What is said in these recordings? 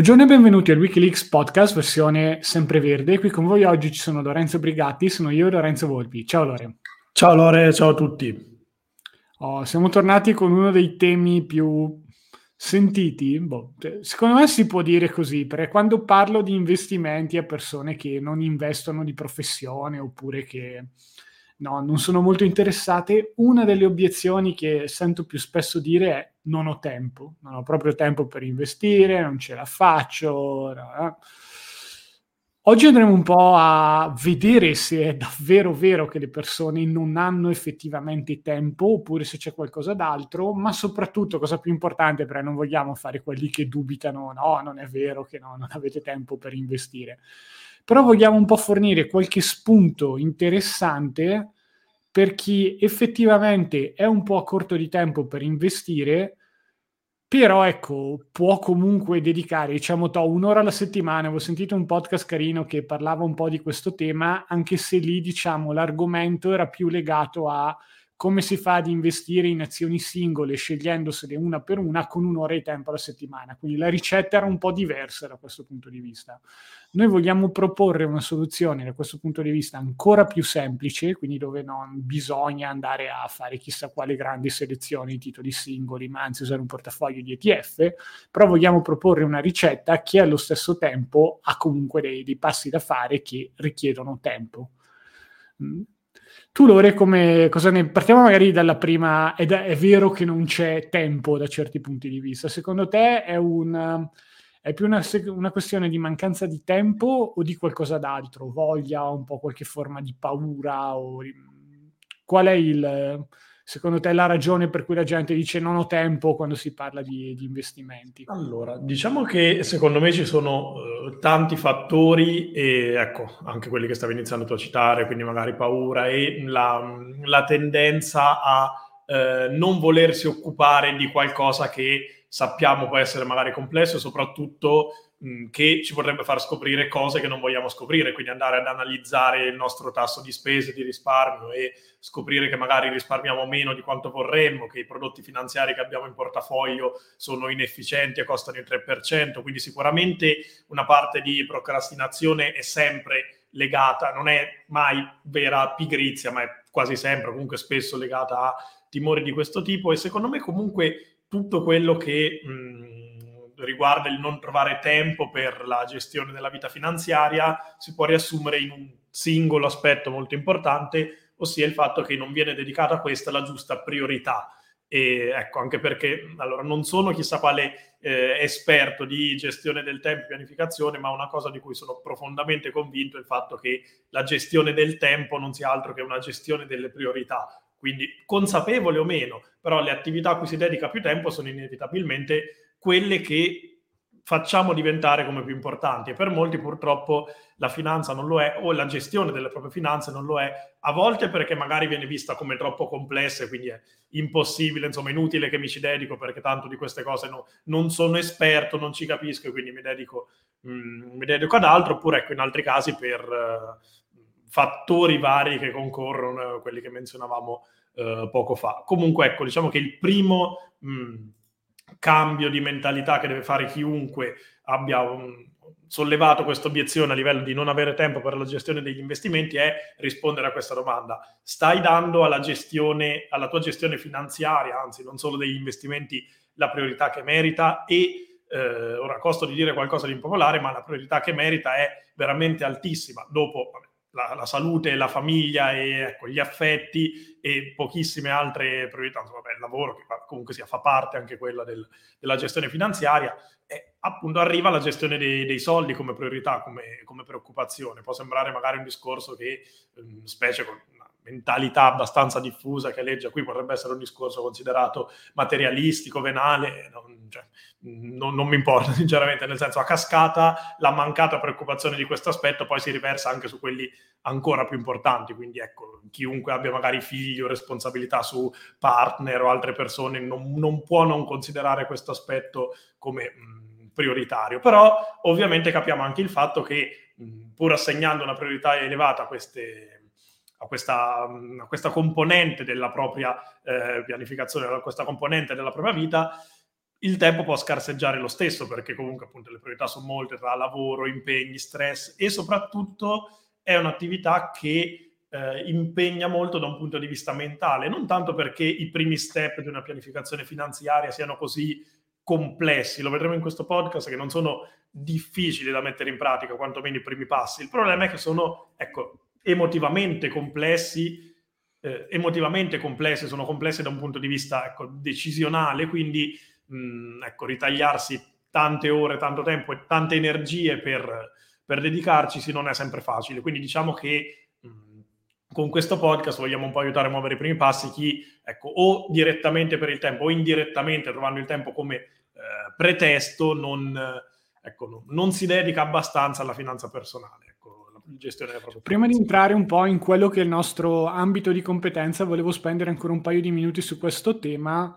Buongiorno e benvenuti al Wikileaks podcast versione sempreverde. Qui con voi oggi ci sono Lorenzo Brigatti, sono io e Lorenzo Volpi. Ciao Lore. Ciao Lore, ciao a tutti. Oh, siamo tornati con uno dei temi più sentiti. Boh, cioè, secondo me si può dire così, perché quando parlo di investimenti a persone che non investono di professione oppure che no, non sono molto interessate, una delle obiezioni che sento più spesso dire è non ho tempo, non ho proprio tempo per investire, non ce la faccio. No. Oggi andremo un po' a vedere se è davvero vero che le persone non hanno effettivamente tempo oppure se c'è qualcosa d'altro, ma soprattutto, cosa più importante, perché non vogliamo fare quelli che dubitano, no, non è vero che no, non avete tempo per investire. Però vogliamo un po' fornire qualche spunto interessante per chi effettivamente è un po' a corto di tempo per investire, però ecco, può comunque dedicare, diciamo, to, un'ora alla settimana. Avevo sentito un podcast carino che parlava un po' di questo tema, anche se lì, diciamo, l'argomento era più legato a come si fa ad investire in azioni singole, scegliendosele una per una con un'ora di tempo alla settimana. Quindi la ricetta era un po' diversa da questo punto di vista. Noi vogliamo proporre una soluzione da questo punto di vista ancora più semplice, quindi dove non bisogna andare a fare chissà quale grandi selezioni di titoli singoli, ma anzi usare un portafoglio di ETF, però vogliamo proporre una ricetta che allo stesso tempo ha comunque dei, dei passi da fare che richiedono tempo. Tu Lore, come, cosa ne... partiamo magari dalla prima, è, da, è, vero che non c'è tempo da certi punti di vista, secondo te è, un, è più una, una, questione di mancanza di tempo o di qualcosa d'altro, voglia, un po' qualche forma di paura? O... Qual è il secondo te la ragione per cui la gente dice non ho tempo quando si parla di, di investimenti? Allora, diciamo che secondo me ci sono uh, tanti fattori e ecco, anche quelli che stavi iniziando tu a citare, quindi magari paura e la, la tendenza a uh, non volersi occupare di qualcosa che sappiamo può essere magari complesso e soprattutto che ci vorrebbe far scoprire cose che non vogliamo scoprire, quindi andare ad analizzare il nostro tasso di spese, di risparmio e scoprire che magari risparmiamo meno di quanto vorremmo, che i prodotti finanziari che abbiamo in portafoglio sono inefficienti e costano il 3%, quindi sicuramente una parte di procrastinazione è sempre legata, non è mai vera pigrizia, ma è quasi sempre, comunque spesso legata a timori di questo tipo. E secondo me comunque tutto quello che... Mh, riguarda il non trovare tempo per la gestione della vita finanziaria si può riassumere in un singolo aspetto molto importante, ossia il fatto che non viene dedicata a questa la giusta priorità. E ecco, anche perché allora non sono chissà quale eh, esperto di gestione del tempo e pianificazione, ma una cosa di cui sono profondamente convinto è il fatto che la gestione del tempo non sia altro che una gestione delle priorità. Quindi consapevole o meno, però le attività a cui si dedica più tempo sono inevitabilmente quelle che facciamo diventare come più importanti. E per molti purtroppo la finanza non lo è o la gestione delle proprie finanze non lo è, a volte perché magari viene vista come troppo complessa e quindi è impossibile, insomma inutile che mi ci dedico perché tanto di queste cose no, non sono esperto, non ci capisco e quindi mi dedico, mh, mm, mi dedico ad altro, oppure ecco in altri casi per uh, fattori vari che concorrono, quelli che menzionavamo uh, poco fa. Comunque ecco, diciamo che il primo... Mh, mm, cambio di mentalità che deve fare chiunque abbia un, sollevato questa obiezione a livello di non avere tempo per la gestione degli investimenti è rispondere a questa domanda. Stai dando alla gestione, alla tua gestione finanziaria, anzi non solo degli investimenti, la priorità che merita e eh, ora costo di dire qualcosa di impopolare, ma la priorità che merita è veramente altissima. Dopo, vabbè, la, la, salute, la famiglia e ecco, gli affetti e pochissime altre priorità, insomma, beh, il lavoro che comunque sia, fa parte anche quella del, della gestione finanziaria, e appunto arriva la gestione dei, dei soldi come priorità, come, come, preoccupazione. Può sembrare magari un discorso che, ehm, specie con mentalità abbastanza diffusa che legge qui, potrebbe essere un discorso considerato materialistico, venale, non, cioè, non, non, mi importa sinceramente, nel senso a cascata la mancata preoccupazione di questo aspetto poi si riversa anche su quelli ancora più importanti, quindi ecco, chiunque abbia magari figli o responsabilità su partner o altre persone non, non può non considerare questo aspetto come mh, prioritario, però ovviamente capiamo anche il fatto che mh, pur assegnando una priorità elevata a queste a questa, a questa componente della propria eh, pianificazione, a questa componente della propria vita, il tempo può scarseggiare lo stesso perché comunque appunto le priorità sono molte tra lavoro, impegni, stress e soprattutto è un'attività che eh, impegna molto da un punto di vista mentale, non tanto perché i primi step di una pianificazione finanziaria siano così complessi, lo vedremo in questo podcast, che non sono difficili da mettere in pratica, quantomeno i primi passi. Il problema è che sono, ecco, emotivamente complessi, eh, emotivamente complessi, sono complessi da un punto di vista ecco, decisionale, quindi mh, mm, ecco, ritagliarsi tante ore, tanto tempo e tante energie per, per dedicarci non è sempre facile. Quindi diciamo che mm, con questo podcast vogliamo un po' aiutare a muovere i primi passi chi, ecco, o direttamente per il tempo o indirettamente trovando il tempo come eh, pretesto, non, ecco, non si dedica abbastanza alla finanza personale gestione proprio. Prima di entrare un po' in quello che è il nostro ambito di competenza, volevo spendere ancora un paio di minuti su questo tema,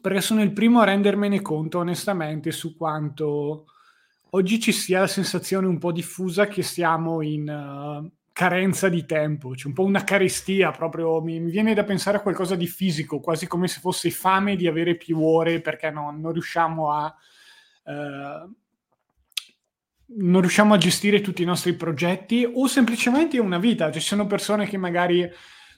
perché sono il primo a rendermene conto onestamente su quanto oggi ci sia la sensazione un po' diffusa che siamo in uh, carenza di tempo, c'è un po' una carestia proprio, mi, mi, viene da pensare a qualcosa di fisico, quasi come se fosse fame di avere più ore perché no, non riusciamo a... Uh, non riusciamo a gestire tutti i nostri progetti o semplicemente una vita. Ci sono persone che magari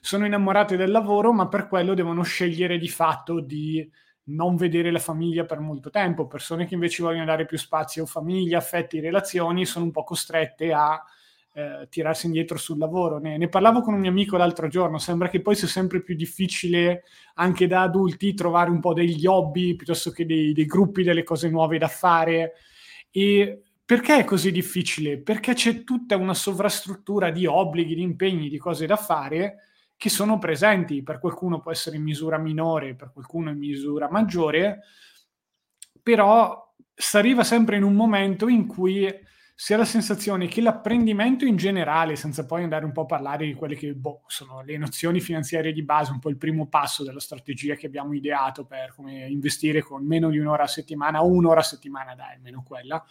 sono innamorate del lavoro, ma per quello devono scegliere di fatto di non vedere la famiglia per molto tempo. Persone che invece vogliono dare più spazio a famiglia, affetti, relazioni, sono un po' costrette a eh, tirarsi indietro sul lavoro. Ne, ne, parlavo con un mio amico l'altro giorno, sembra che poi sia sempre più difficile anche da adulti trovare un po' degli hobby piuttosto che dei, dei gruppi, delle cose nuove da fare. E perché è così difficile? Perché c'è tutta una sovrastruttura di obblighi, di impegni, di cose da fare che sono presenti. Per qualcuno può essere in misura minore, per qualcuno in misura maggiore, però si arriva sempre in un momento in cui si ha la sensazione che l'apprendimento in generale, senza poi andare un po' a parlare di quelle che boh, sono le nozioni finanziarie di base, un po' il primo passo della strategia che abbiamo ideato per come investire con meno di un'ora a settimana o un'ora a settimana, dai, almeno quella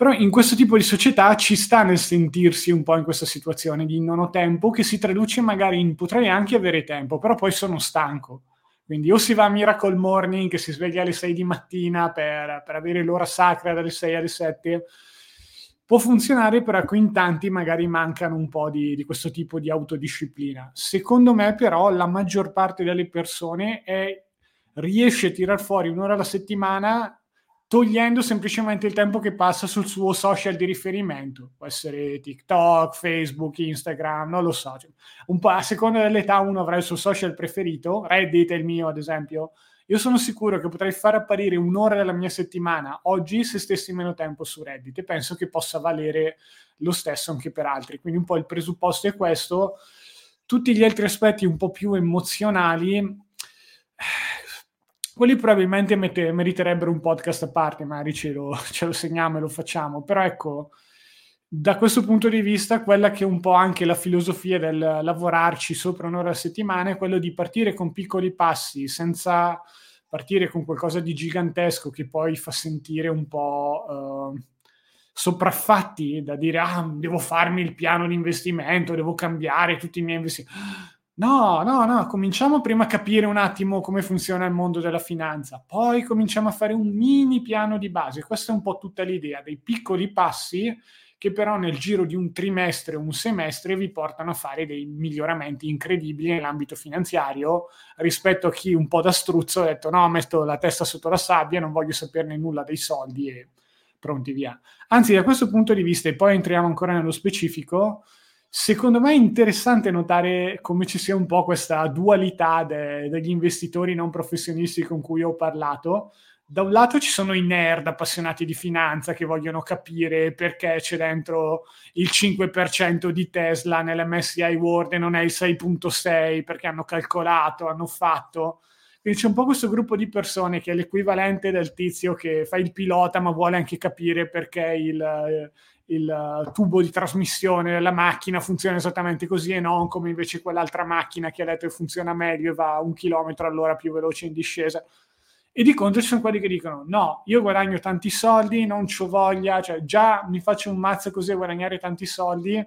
però in questo tipo di società ci sta nel sentirsi un po' in questa situazione di non ho tempo, che si traduce magari in potrei anche avere tempo, però poi sono stanco. Quindi o si va a Miracle Morning, che si sveglia alle 6 di mattina per, per avere l'ora sacra dalle 6 alle 7, può funzionare, però ecco, in tanti magari mancano un po' di, di, questo tipo di autodisciplina. Secondo me, però, la maggior parte delle persone è, riesce a tirar fuori un'ora alla settimana togliendo semplicemente il tempo che passa sul suo social di riferimento. Può essere TikTok, Facebook, Instagram, non lo so. Cioè, un po' a seconda dell'età uno avrà il suo social preferito, Reddit è il mio ad esempio. Io sono sicuro che potrei far apparire un'ora della mia settimana oggi se stessi meno tempo su Reddit e penso che possa valere lo stesso anche per altri. Quindi un po' il presupposto è questo. Tutti gli altri aspetti un po' più emozionali quelli probabilmente mette, meriterebbero un podcast a parte, magari ce lo, ce lo segniamo e lo facciamo, però ecco, da questo punto di vista, quella che è un po' anche la filosofia del lavorarci sopra un'ora a settimana è quello di partire con piccoli passi, senza partire con qualcosa di gigantesco che poi fa sentire un po' uh, sopraffatti da dire ah, devo farmi il piano di investimento, devo cambiare tutti i miei investimenti No, no, no, cominciamo prima a capire un attimo come funziona il mondo della finanza, poi cominciamo a fare un mini piano di base. Questa è un po' tutta l'idea, dei piccoli passi che però nel giro di un trimestre o un semestre vi portano a fare dei miglioramenti incredibili nell'ambito finanziario rispetto a chi un po' da struzzo ha detto no, metto la testa sotto la sabbia, non voglio saperne nulla dei soldi e pronti via. Anzi, da questo punto di vista, e poi entriamo ancora nello specifico, Secondo me è interessante notare come ci sia un po' questa dualità de- degli investitori non professionisti con cui ho parlato. Da un lato ci sono i nerd appassionati di finanza che vogliono capire perché c'è dentro il 5% di Tesla nell'MSI World e non è il 6.6 perché hanno calcolato, hanno fatto. Quindi c'è un po' questo gruppo di persone che è l'equivalente del tizio che fa il pilota ma vuole anche capire perché il, il uh, tubo di trasmissione della macchina funziona esattamente così e non come invece quell'altra macchina che ha detto che funziona meglio e va un chilometro all'ora più veloce in discesa. E di contro ci sono quelli che dicono: No, io guadagno tanti soldi, non ho voglia, cioè già mi faccio un mazzo così a guadagnare tanti soldi,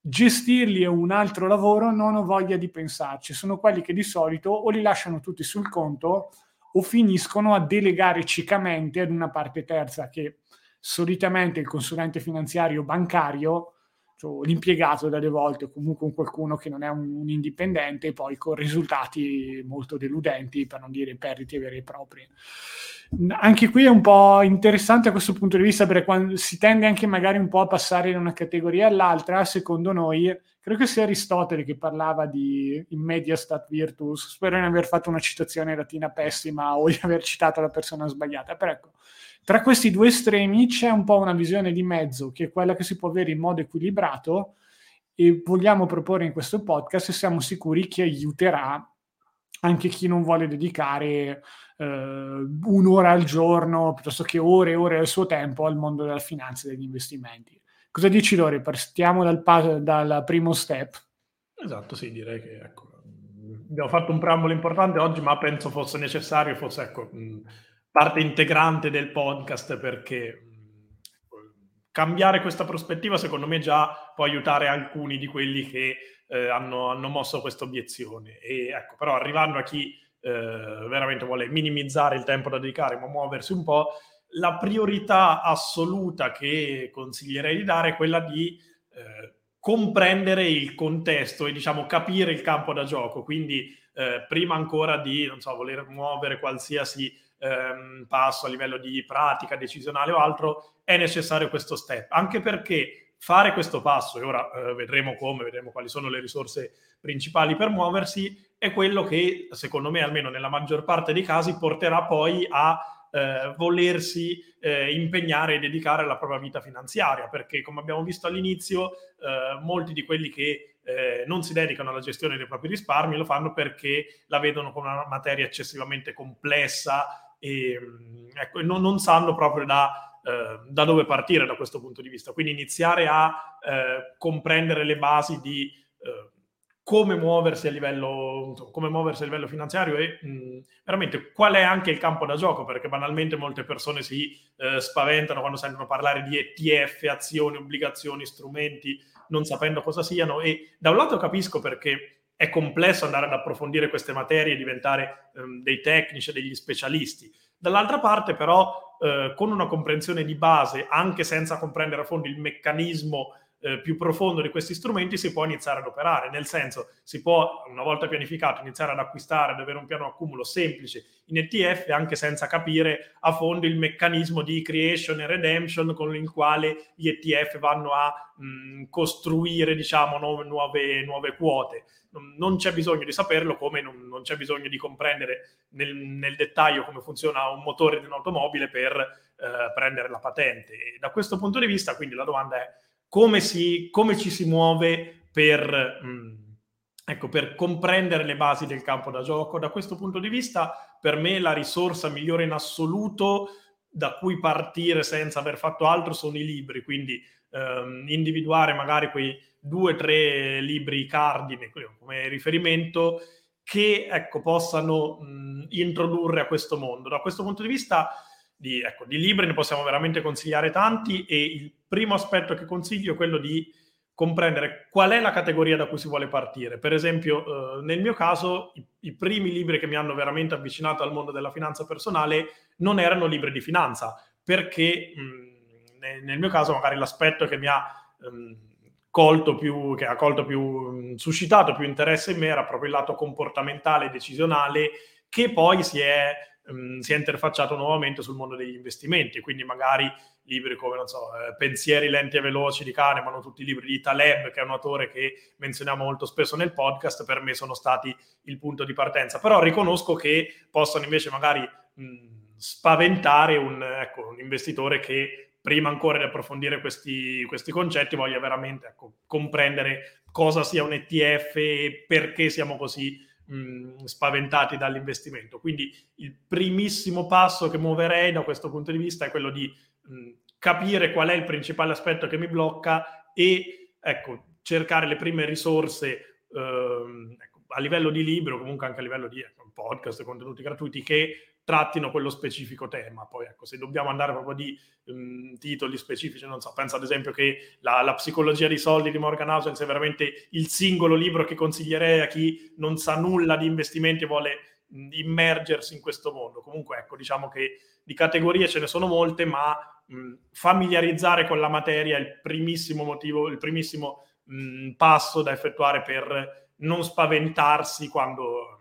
gestirli è un altro lavoro, non ho voglia di pensarci. Sono quelli che di solito o li lasciano tutti sul conto o finiscono a delegare ciecamente ad una parte terza che solitamente il consulente finanziario bancario cioè, l'impiegato delle volte o comunque un qualcuno che non è un, un, indipendente poi con risultati molto deludenti per non dire perdite vere e proprie. Anche qui è un po' interessante a questo punto di vista perché quando si tende anche magari un po' a passare da una categoria all'altra secondo noi credo che sia Aristotele che parlava di in stat virtus. Spero di non aver fatto una citazione latina pessima o di aver citato la persona sbagliata però ecco tra questi due estremi c'è un po' una visione di mezzo, che è quella che si può avere in modo equilibrato e vogliamo proporre in questo podcast e siamo sicuri che aiuterà anche chi non vuole dedicare eh, un'ora al giorno piuttosto che ore e ore del suo tempo al mondo della finanza e degli investimenti. Cosa dici Lore? Partiamo dal, dal primo step. Esatto, sì, direi che ecco, abbiamo fatto un preambolo importante oggi, ma penso fosse necessario, fosse ecco, mh, parte integrante del podcast perché cambiare questa prospettiva secondo me già può aiutare alcuni di quelli che eh, hanno, hanno, mosso questa obiezione. E ecco, però arrivando a chi eh, veramente vuole minimizzare il tempo da dedicare ma muoversi un po', la priorità assoluta che consiglierei di dare è quella di eh, comprendere il contesto e diciamo capire il campo da gioco. Quindi eh, prima ancora di, non so, voler muovere qualsiasi ehm, passo a livello di pratica decisionale o altro, è necessario questo step, anche perché fare questo passo, e ora eh, vedremo come, vedremo quali sono le risorse principali per muoversi, è quello che secondo me, almeno nella maggior parte dei casi, porterà poi a eh, volersi eh, impegnare e dedicare alla propria vita finanziaria, perché come abbiamo visto all'inizio, eh, molti di quelli che eh, non si dedicano alla gestione dei propri risparmi lo fanno perché la vedono come una materia eccessivamente complessa e ecco, non, non, sanno proprio da, eh, da, dove partire da questo punto di vista. Quindi iniziare a eh, comprendere le basi di eh, come muoversi a livello, come muoversi a livello finanziario e mh, veramente qual è anche il campo da gioco, perché banalmente molte persone si eh, spaventano quando sentono parlare di ETF, azioni, obbligazioni, strumenti, non sapendo cosa siano e da un lato capisco perché è complesso andare ad approfondire queste materie e diventare um, dei tecnici, degli specialisti. Dall'altra parte, però, eh, con una comprensione di base, anche senza comprendere a fondo il meccanismo eh, più profondo di questi strumenti, si può iniziare ad operare. Nel senso, si può, una volta pianificato, iniziare ad acquistare, ad avere un piano accumulo semplice in ETF, anche senza capire a fondo il meccanismo di creation e redemption con il quale gli ETF vanno a mh, costruire, diciamo, nuove, nuove quote non c'è bisogno di saperlo come non, non c'è bisogno di comprendere nel, nel, dettaglio come funziona un motore di un'automobile per eh, prendere la patente. E da questo punto di vista, quindi la domanda è come, si, come ci si muove per, mh, mm, ecco, per comprendere le basi del campo da gioco. Da questo punto di vista, per me la risorsa migliore in assoluto da cui partire senza aver fatto altro sono i libri, quindi ehm, individuare magari quei due o tre libri cardine come riferimento che ecco, possano mh, introdurre a questo mondo. Da questo punto di vista di, ecco, di libri ne possiamo veramente consigliare tanti e il primo aspetto che consiglio è quello di comprendere qual è la categoria da cui si vuole partire. Per esempio, eh, nel mio caso, i, i, primi libri che mi hanno veramente avvicinato al mondo della finanza personale non erano libri di finanza, perché mh, nel, mio caso magari l'aspetto che mi ha mh, colto più, che ha colto più, suscitato più interesse in me era proprio il lato comportamentale e decisionale che poi si è, um, si è interfacciato nuovamente sul mondo degli investimenti, quindi magari libri come, non so, eh, Pensieri lenti e veloci di Kahneman tutti i libri di Taleb, che è un autore che menzioniamo molto spesso nel podcast, per me sono stati il punto di partenza. Però riconosco che possono invece magari mh, spaventare un, ecco, un investitore che prima ancora di approfondire questi, questi concetti, voglia veramente ecco, comprendere cosa sia un ETF e perché siamo così mh, spaventati dall'investimento. Quindi il primissimo passo che muoverei da questo punto di vista è quello di mh, capire qual è il principale aspetto che mi blocca e ecco, cercare le prime risorse ehm, ecco, a livello di libro, comunque anche a livello di ecco, podcast, contenuti gratuiti che trattino quello specifico tema. Poi ecco, se dobbiamo andare proprio di um, titoli specifici, non so, penso ad esempio che la, la psicologia dei soldi di Morgan Housel sia veramente il singolo libro che consiglierei a chi non sa nulla di investimenti e vuole immergersi in questo mondo. Comunque, ecco, diciamo che di categorie ce ne sono molte, ma mh, familiarizzare con la materia è il primissimo motivo, il primissimo mh, passo da effettuare per non spaventarsi quando,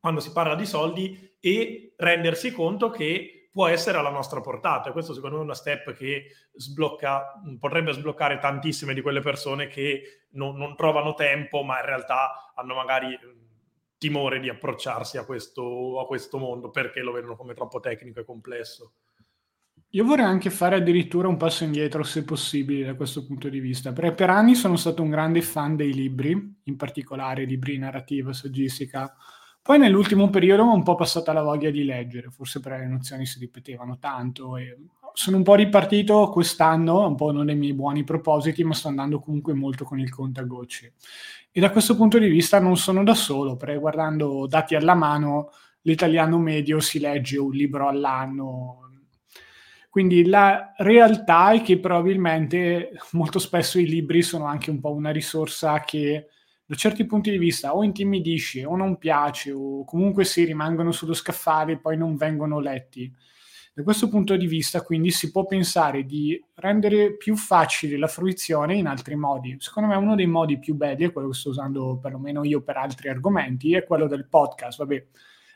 quando si parla di soldi e rendersi conto che può essere alla nostra portata. Questo secondo me è una step che sblocca, potrebbe sbloccare tantissime di quelle persone che non, non trovano tempo, ma in realtà hanno magari timore di approcciarsi a questo, a questo mondo perché lo vedono come troppo tecnico e complesso. Io vorrei anche fare addirittura un passo indietro, se possibile, da questo punto di vista, perché per anni sono stato un grande fan dei libri, in particolare libri narrativa, saggistica. Poi nell'ultimo periodo ho un po' passata la voglia di leggere, forse perché le nozioni si ripetevano tanto e sono un po' ripartito quest'anno, un po' non dei miei buoni propositi, ma sto andando comunque molto con il contagocce. E da questo punto di vista non sono da solo, perché guardando dati alla mano, l'italiano medio si legge un libro all'anno, quindi la realtà è che probabilmente molto spesso i libri sono anche un po' una risorsa che da certi punti di vista o intimidisce o non piace o comunque si rimangono sullo scaffale e poi non vengono letti. Da questo punto di vista quindi si può pensare di rendere più facile la fruizione in altri modi. Secondo me uno dei modi più belli, è quello che sto usando perlomeno io per altri argomenti, è quello del podcast. Vabbè,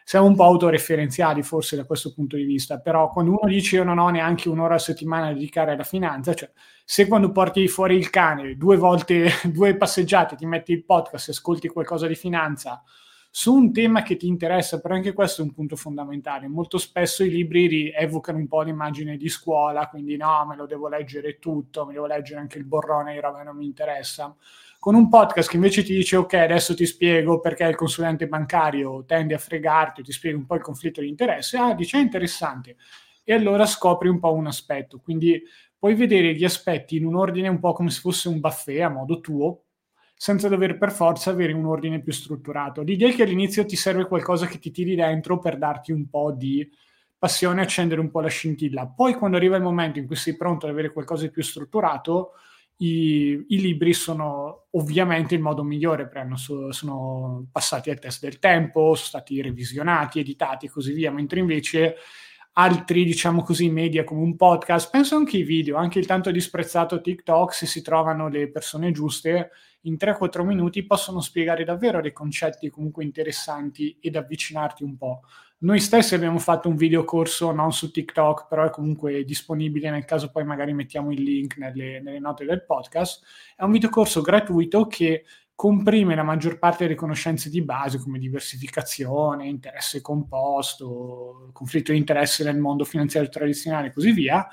siamo un po' autoreferenziali forse da questo punto di vista, però quando uno dice io non ho neanche un'ora a settimana da dedicare alla finanza, cioè se quando porti fuori il cane due volte, due passeggiate, ti metti il podcast e ascolti qualcosa di finanza su un tema che ti interessa, però anche questo è un punto fondamentale. Molto spesso i libri evocano un po' l'immagine di scuola, quindi no, me lo devo leggere tutto, me devo leggere anche il borrone, roba non mi interessa con un podcast che invece ti dice ok adesso ti spiego perché il consulente bancario tende a fregarti ti spiego un po' il conflitto di interesse. Ah dice è interessante. E allora scopri un po' un aspetto. Quindi puoi vedere gli aspetti in un ordine un po' come se fosse un buffet a modo tuo senza dover per forza avere un ordine più strutturato. L'idea è che all'inizio ti serve qualcosa che ti tiri dentro per darti un po' di passione accendere un po' la scintilla. Poi quando arriva il momento in cui sei pronto ad avere qualcosa di più strutturato i, i, libri sono ovviamente il modo migliore perché hanno, sono passati al test del tempo, sono stati revisionati, editati e così via, mentre invece altri, diciamo così, media come un podcast, penso anche i video, anche il tanto disprezzato TikTok, se si trovano le persone giuste, in 3-4 minuti possono spiegare davvero dei concetti comunque interessanti ed avvicinarti un po'. Noi stessi abbiamo fatto un videocorso non su TikTok, però è comunque disponibile nel caso poi magari mettiamo il link nelle, nelle note del podcast. È un videocorso gratuito che comprime la maggior parte delle conoscenze di base come diversificazione, interesse composto, conflitto di interesse nel mondo finanziario tradizionale e così via,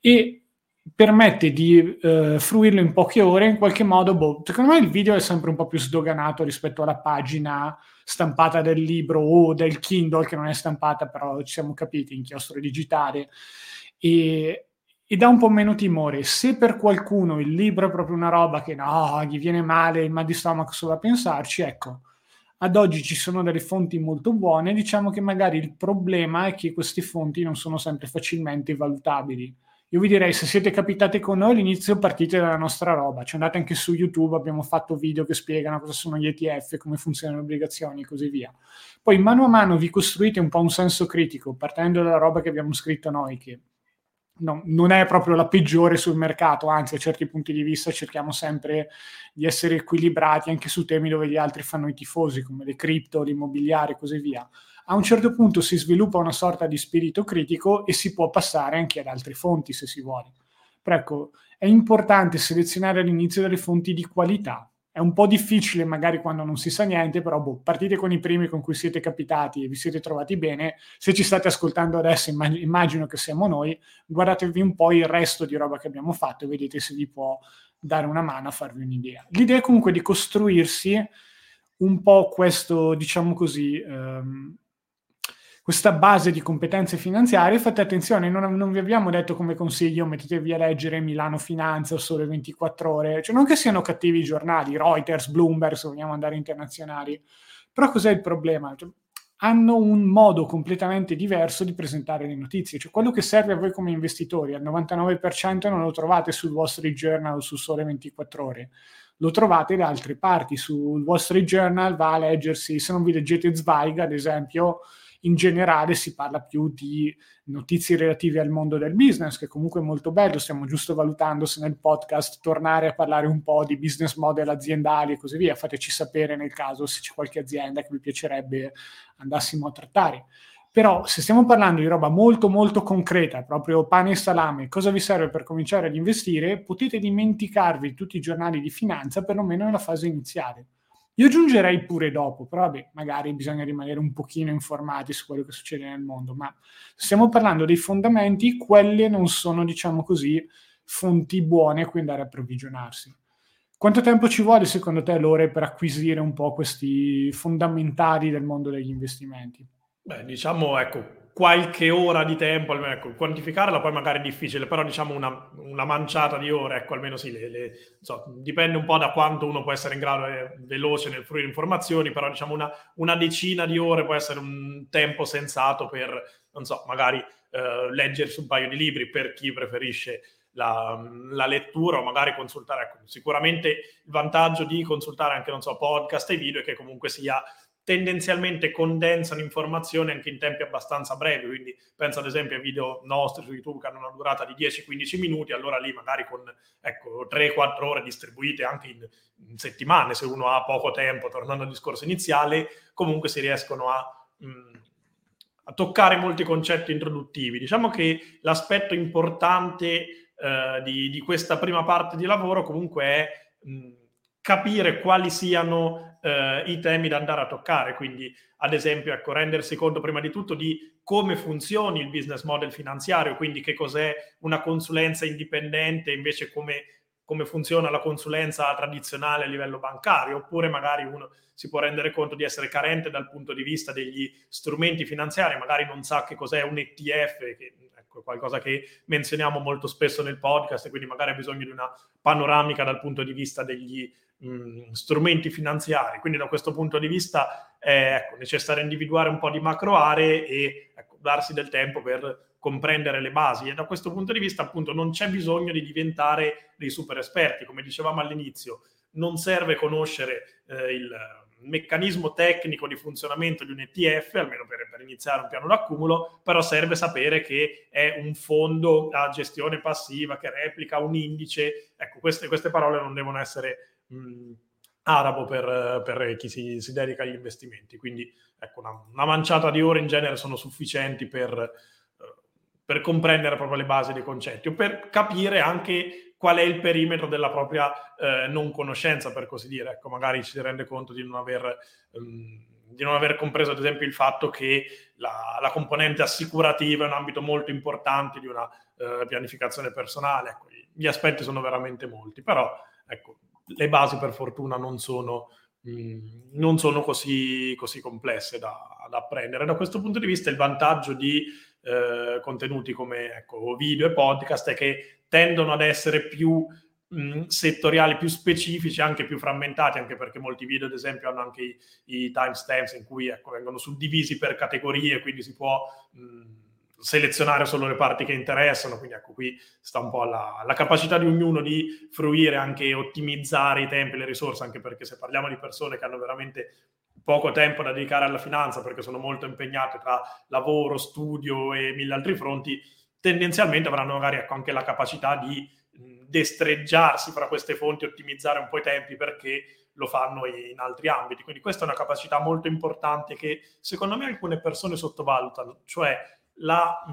e permette di eh, fruirlo in poche ore, in qualche modo, boh, secondo me il video è sempre un po' più sdoganato rispetto alla pagina stampata del libro o del Kindle che non è stampata, però ci siamo capiti, inchiostro digitale, e, e dà un po' meno timore. Se per qualcuno il libro è proprio una roba che no, gli viene male, il mal di stomaco solo a pensarci, ecco, ad oggi ci sono delle fonti molto buone, diciamo che magari il problema è che queste fonti non sono sempre facilmente valutabili io vi direi se siete capitati con noi all'inizio partite dalla nostra roba, ci andate anche su YouTube, abbiamo fatto video che spiegano cosa sono gli ETF, come funzionano le obbligazioni e così via. Poi mano a mano vi costruite un po' un senso critico partendo dalla roba che abbiamo scritto noi, che no, non è proprio la peggiore sul mercato, anzi a certi punti di vista cerchiamo sempre di essere equilibrati anche su temi dove gli altri fanno i tifosi, come le cripto, l'immobiliare e così via a un certo punto si sviluppa una sorta di spirito critico e si può passare anche ad altre fonti se si vuole. Però ecco, è importante selezionare all'inizio delle fonti di qualità. È un po' difficile magari quando non si sa niente, però boh, partite con i primi con cui siete capitati e vi siete trovati bene. Se ci state ascoltando adesso, immagino che siamo noi, guardatevi un po' il resto di roba che abbiamo fatto e vedete se vi può dare una mano a farvi un'idea. L'idea è comunque di costruirsi un po' questo, diciamo così, ehm, questa base di competenze finanziarie, fate attenzione, non, non, vi abbiamo detto come consiglio mettetevi a leggere Milano Finanza o Sole 24 Ore, cioè non che siano cattivi i giornali, Reuters, Bloomberg, se vogliamo andare internazionali, però cos'è il problema? Cioè, hanno un modo completamente diverso di presentare le notizie, cioè quello che serve a voi come investitori, al 99% non lo trovate sul Wall Street Journal o su Sole 24 Ore, lo trovate da altre parti. Sul Wall Street Journal va a leggersi, se non vi leggete Zweig, ad esempio, in generale si parla più di notizie relative al mondo del business, che comunque è molto bello, stiamo giusto valutando se nel podcast tornare a parlare un po' di business model aziendali e così via, fateci sapere nel caso se c'è qualche azienda che vi piacerebbe andassimo a trattare. Però se stiamo parlando di roba molto molto concreta, proprio pane e salame, cosa vi serve per cominciare ad investire, potete dimenticarvi tutti i giornali di finanza, perlomeno nella fase iniziale. Io aggiungerei pure dopo, però vabbè, magari bisogna rimanere un pochino informati su quello che succede nel mondo, ma stiamo parlando dei fondamenti, quelle non sono, diciamo così, fonti buone a cui andare a approvvigionarsi. Quanto tempo ci vuole secondo te, Lore, per acquisire un po' questi fondamentali del mondo degli investimenti? Beh, diciamo, ecco, qualche ora di tempo, almeno ecco, quantificarla poi magari è difficile, però diciamo una, una manciata di ore, ecco, almeno sì, le, le, so, dipende un po' da quanto uno può essere in grado, è veloce nel fruire informazioni, però diciamo una, una, decina di ore può essere un tempo sensato per, non so, magari eh, leggersi un paio di libri per chi preferisce la, la, lettura o magari consultare. Ecco, sicuramente il vantaggio di consultare anche, non so, podcast e video è che comunque sia tendenzialmente condensano informazioni anche in tempi abbastanza brevi, quindi penso ad esempio ai video nostri su YouTube che hanno una durata di 10-15 minuti, allora lì magari con ecco, 3-4 ore distribuite anche in, in, settimane, se uno ha poco tempo, tornando al discorso iniziale, comunque si riescono a, mh, mm, a toccare molti concetti introduttivi. Diciamo che l'aspetto importante eh, di, di, questa prima parte di lavoro comunque è... Mh, capire quali siano eh, i temi da andare a toccare, quindi ad esempio ecco, rendersi conto prima di tutto di come funzioni il business model finanziario, quindi che cos'è una consulenza indipendente invece come, come funziona la consulenza tradizionale a livello bancario, oppure magari uno si può rendere conto di essere carente dal punto di vista degli strumenti finanziari, magari non sa che cos'è un ETF, che ecco, qualcosa che menzioniamo molto spesso nel podcast, e quindi magari ha bisogno di una panoramica dal punto di vista degli mh, strumenti finanziari. Quindi da questo punto di vista è ecco, necessario individuare un po' di macro aree e ecco, darsi del tempo per comprendere le basi e da questo punto di vista appunto non c'è bisogno di diventare dei super esperti, come dicevamo all'inizio, non serve conoscere eh, il meccanismo tecnico di funzionamento di un ETF, almeno per, per, iniziare un piano d'accumulo, però serve sapere che è un fondo a gestione passiva che replica un indice. Ecco, queste, queste parole non devono essere mh, arabo per, per chi si, si, dedica agli investimenti. Quindi ecco, una, una, manciata di ore in genere sono sufficienti per, per comprendere proprio le basi dei concetti o per capire anche qual è il perimetro della propria eh, non conoscenza, per così dire. Ecco, magari si rende conto di non aver... Um, di non aver compreso ad esempio il fatto che la, la, componente assicurativa è un ambito molto importante di una uh, pianificazione personale. Ecco, gli aspetti sono veramente molti, però ecco, le basi per fortuna non sono, mh, non sono così, così, complesse da, da, apprendere. Da questo punto di vista il vantaggio di eh, contenuti come ecco, video e podcast è che tendono ad essere più mh, settoriali, più specifici, anche più frammentati, anche perché molti video ad esempio hanno anche i, i timestamps in cui ecco, vengono suddivisi per categorie, quindi si può... Mh, selezionare solo le parti che interessano, quindi ecco qui sta un po' alla, alla capacità di ognuno di fruire anche ottimizzare i tempi e le risorse, anche perché se parliamo di persone che hanno veramente poco tempo da dedicare alla finanza perché sono molto impegnate tra lavoro, studio e mille altri fronti, tendenzialmente avranno magari ecco, anche la capacità di destreggiarsi fra queste fonti, ottimizzare un po' i tempi perché lo fanno in altri ambiti. Quindi questa è una capacità molto importante che secondo me alcune persone sottovalutano, cioè la,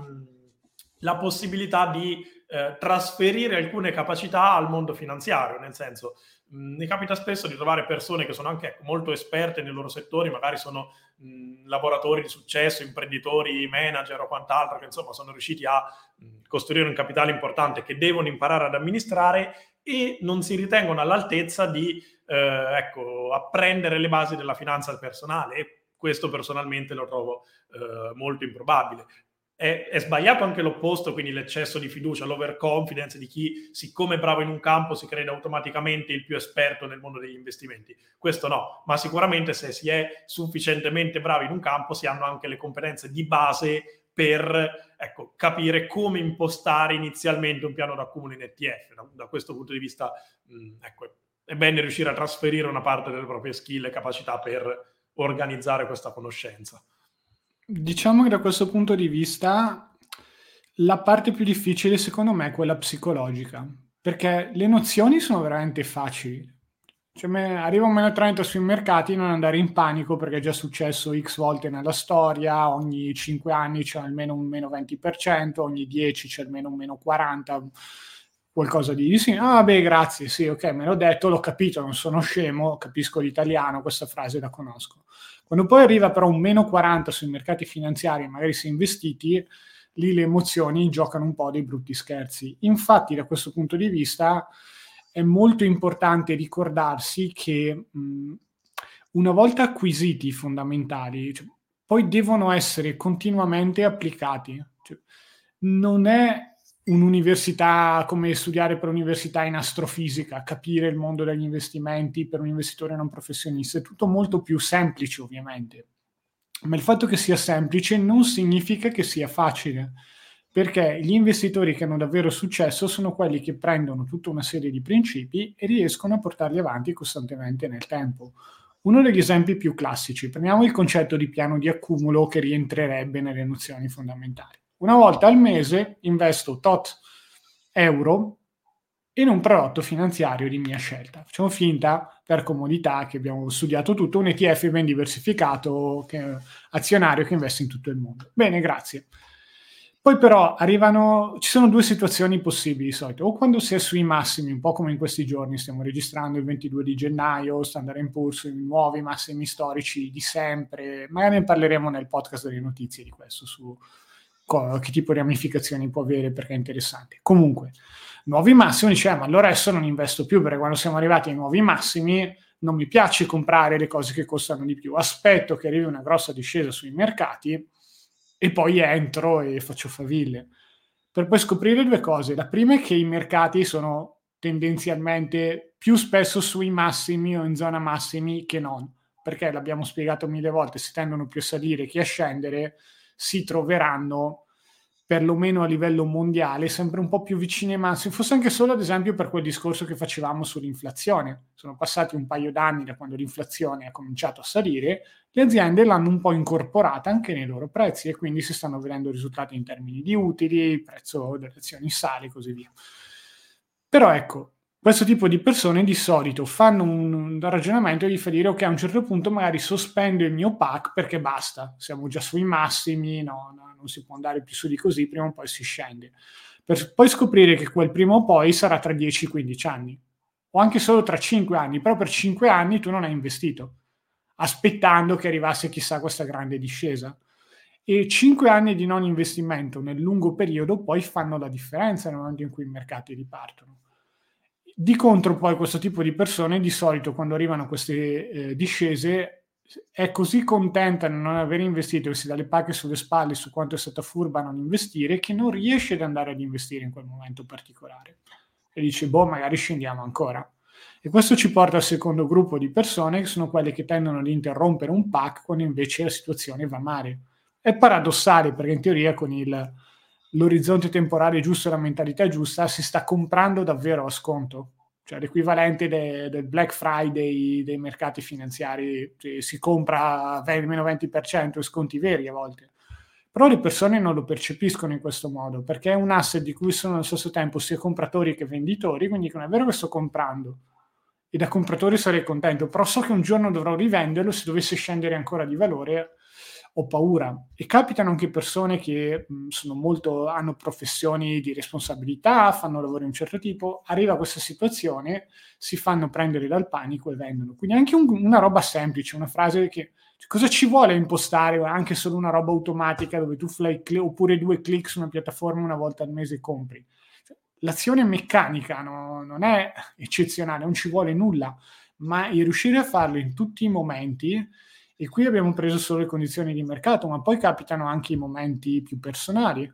la possibilità di eh, trasferire alcune capacità al mondo finanziario, nel senso mi capita spesso di trovare persone che sono anche molto esperte nei loro settori, magari sono mh, lavoratori di successo, imprenditori, manager o quant'altro, che insomma sono riusciti a mh, costruire un capitale importante che devono imparare ad amministrare e non si ritengono all'altezza di eh, ecco, apprendere le basi della finanza personale. E questo personalmente lo trovo eh, molto improbabile. È, è, sbagliato anche l'opposto, quindi l'eccesso di fiducia, l'overconfidence di chi, siccome è bravo in un campo, si crede automaticamente il più esperto nel mondo degli investimenti. Questo no, ma sicuramente se si è sufficientemente bravi in un campo, si hanno anche le competenze di base per ecco, capire come impostare inizialmente un piano d'accumulo in ETF. Da, da questo punto di vista, mh, ecco, è bene riuscire a trasferire una parte delle proprie skill e capacità per organizzare questa conoscenza. Diciamo che da questo punto di vista la parte più difficile secondo me è quella psicologica, perché le nozioni sono veramente facili. Cioè, me, arriva un meno 30 sui mercati, non andare in panico perché è già successo x volte nella storia, ogni 5 anni c'è almeno un meno 20%, ogni 10 c'è almeno un meno 40%, qualcosa di sì, ah beh grazie, sì ok me l'ho detto, l'ho capito, non sono scemo, capisco l'italiano, questa frase la conosco. Quando poi arriva però un meno 40 sui mercati finanziari, magari si è investiti, lì le emozioni giocano un po' dei brutti scherzi. Infatti da questo punto di vista è molto importante ricordarsi che mh, una volta acquisiti i fondamentali, cioè, poi devono essere continuamente applicati. Cioè, non è un'università come studiare per un'università in astrofisica, capire il mondo degli investimenti per un investitore non professionista, è tutto molto più semplice ovviamente. Ma il fatto che sia semplice non significa che sia facile perché gli investitori che hanno davvero successo sono quelli che prendono tutta una serie di principi e riescono a portarli avanti costantemente nel tempo. Uno degli esempi più classici, prendiamo il concetto di piano di accumulo che rientrerebbe nelle nozioni fondamentali. Una volta al mese investo tot euro in un prodotto finanziario di mia scelta. Facciamo finta, per comodità, che abbiamo studiato tutto, un ETF ben diversificato, che, azionario che investe in tutto il mondo. Bene, grazie. Poi però arrivano, ci sono due situazioni possibili di solito, o quando si è sui massimi, un po' come in questi giorni, stiamo registrando il 22 di gennaio, Standard Poor's, i nuovi massimi storici di sempre, magari ne parleremo nel podcast delle notizie di questo, su co- che tipo di ramificazioni può avere perché è interessante. Comunque, nuovi massimi, dice, ma allora adesso non investo più perché quando siamo arrivati ai nuovi massimi non mi piace comprare le cose che costano di più, aspetto che arrivi una grossa discesa sui mercati e poi entro e faccio faville. Per poi scoprire due cose. La prima è che i mercati sono tendenzialmente più spesso sui massimi o in zona massimi che non, perché l'abbiamo spiegato mille volte, si tendono più a salire che a scendere, si troveranno perlomeno a livello mondiale, sempre un po' più vicini ai massimi, fosse anche solo ad esempio per quel discorso che facevamo sull'inflazione. Sono passati un paio d'anni da quando l'inflazione ha cominciato a salire, le aziende l'hanno un po' incorporata anche nei loro prezzi e quindi si stanno vedendo risultati in termini di utili, il prezzo delle azioni sale e così via. Però ecco, questo tipo di persone di solito fanno un, ragionamento e gli fa dire ok a un certo punto magari sospendo il mio pack perché basta, siamo già sui massimi, no, no, non si può andare più su di così, prima o poi si scende. Per poi scoprire che quel prima o poi sarà tra 10-15 anni o anche solo tra 5 anni, però per 5 anni tu non hai investito aspettando che arrivasse chissà questa grande discesa. E cinque anni di non investimento nel lungo periodo poi fanno la differenza nel momento in cui i mercati ripartono. Di contro poi questo tipo di persone di solito quando arrivano queste eh, discese è così contenta di non aver investito e si dà le pacche sulle spalle su quanto è stata furba a non investire che non riesce ad andare ad investire in quel momento particolare. E dice, boh, magari scendiamo ancora. E questo ci porta al secondo gruppo di persone, che sono quelle che tendono ad interrompere un pack quando invece la situazione va male. È paradossale perché in teoria con il, l'orizzonte temporale giusto e la mentalità giusta si sta comprando davvero a sconto. Cioè l'equivalente de, del Black Friday dei mercati finanziari, cioè si compra meno 20% e sconti veri a volte. Però le persone non lo percepiscono in questo modo perché è un asset di cui sono allo stesso tempo sia compratori che venditori, quindi non è vero che sto comprando, e da compratore sarei contento, però so che un giorno dovrò rivenderlo, se dovesse scendere ancora di valore ho paura. E capitano anche persone che mh, molto, hanno professioni di responsabilità, fanno lavori di un certo tipo, arriva questa situazione, si fanno prendere dal panico e vendono. Quindi anche un, una roba semplice, una frase che cioè, cosa ci vuole impostare anche solo una roba automatica dove tu fai click, oppure due clic su una piattaforma una volta al mese e compri l'azione meccanica no, non è eccezionale, non ci vuole nulla, ma riuscire a farlo in tutti i momenti, e qui abbiamo preso solo le condizioni di mercato, ma poi capitano anche i momenti più personali.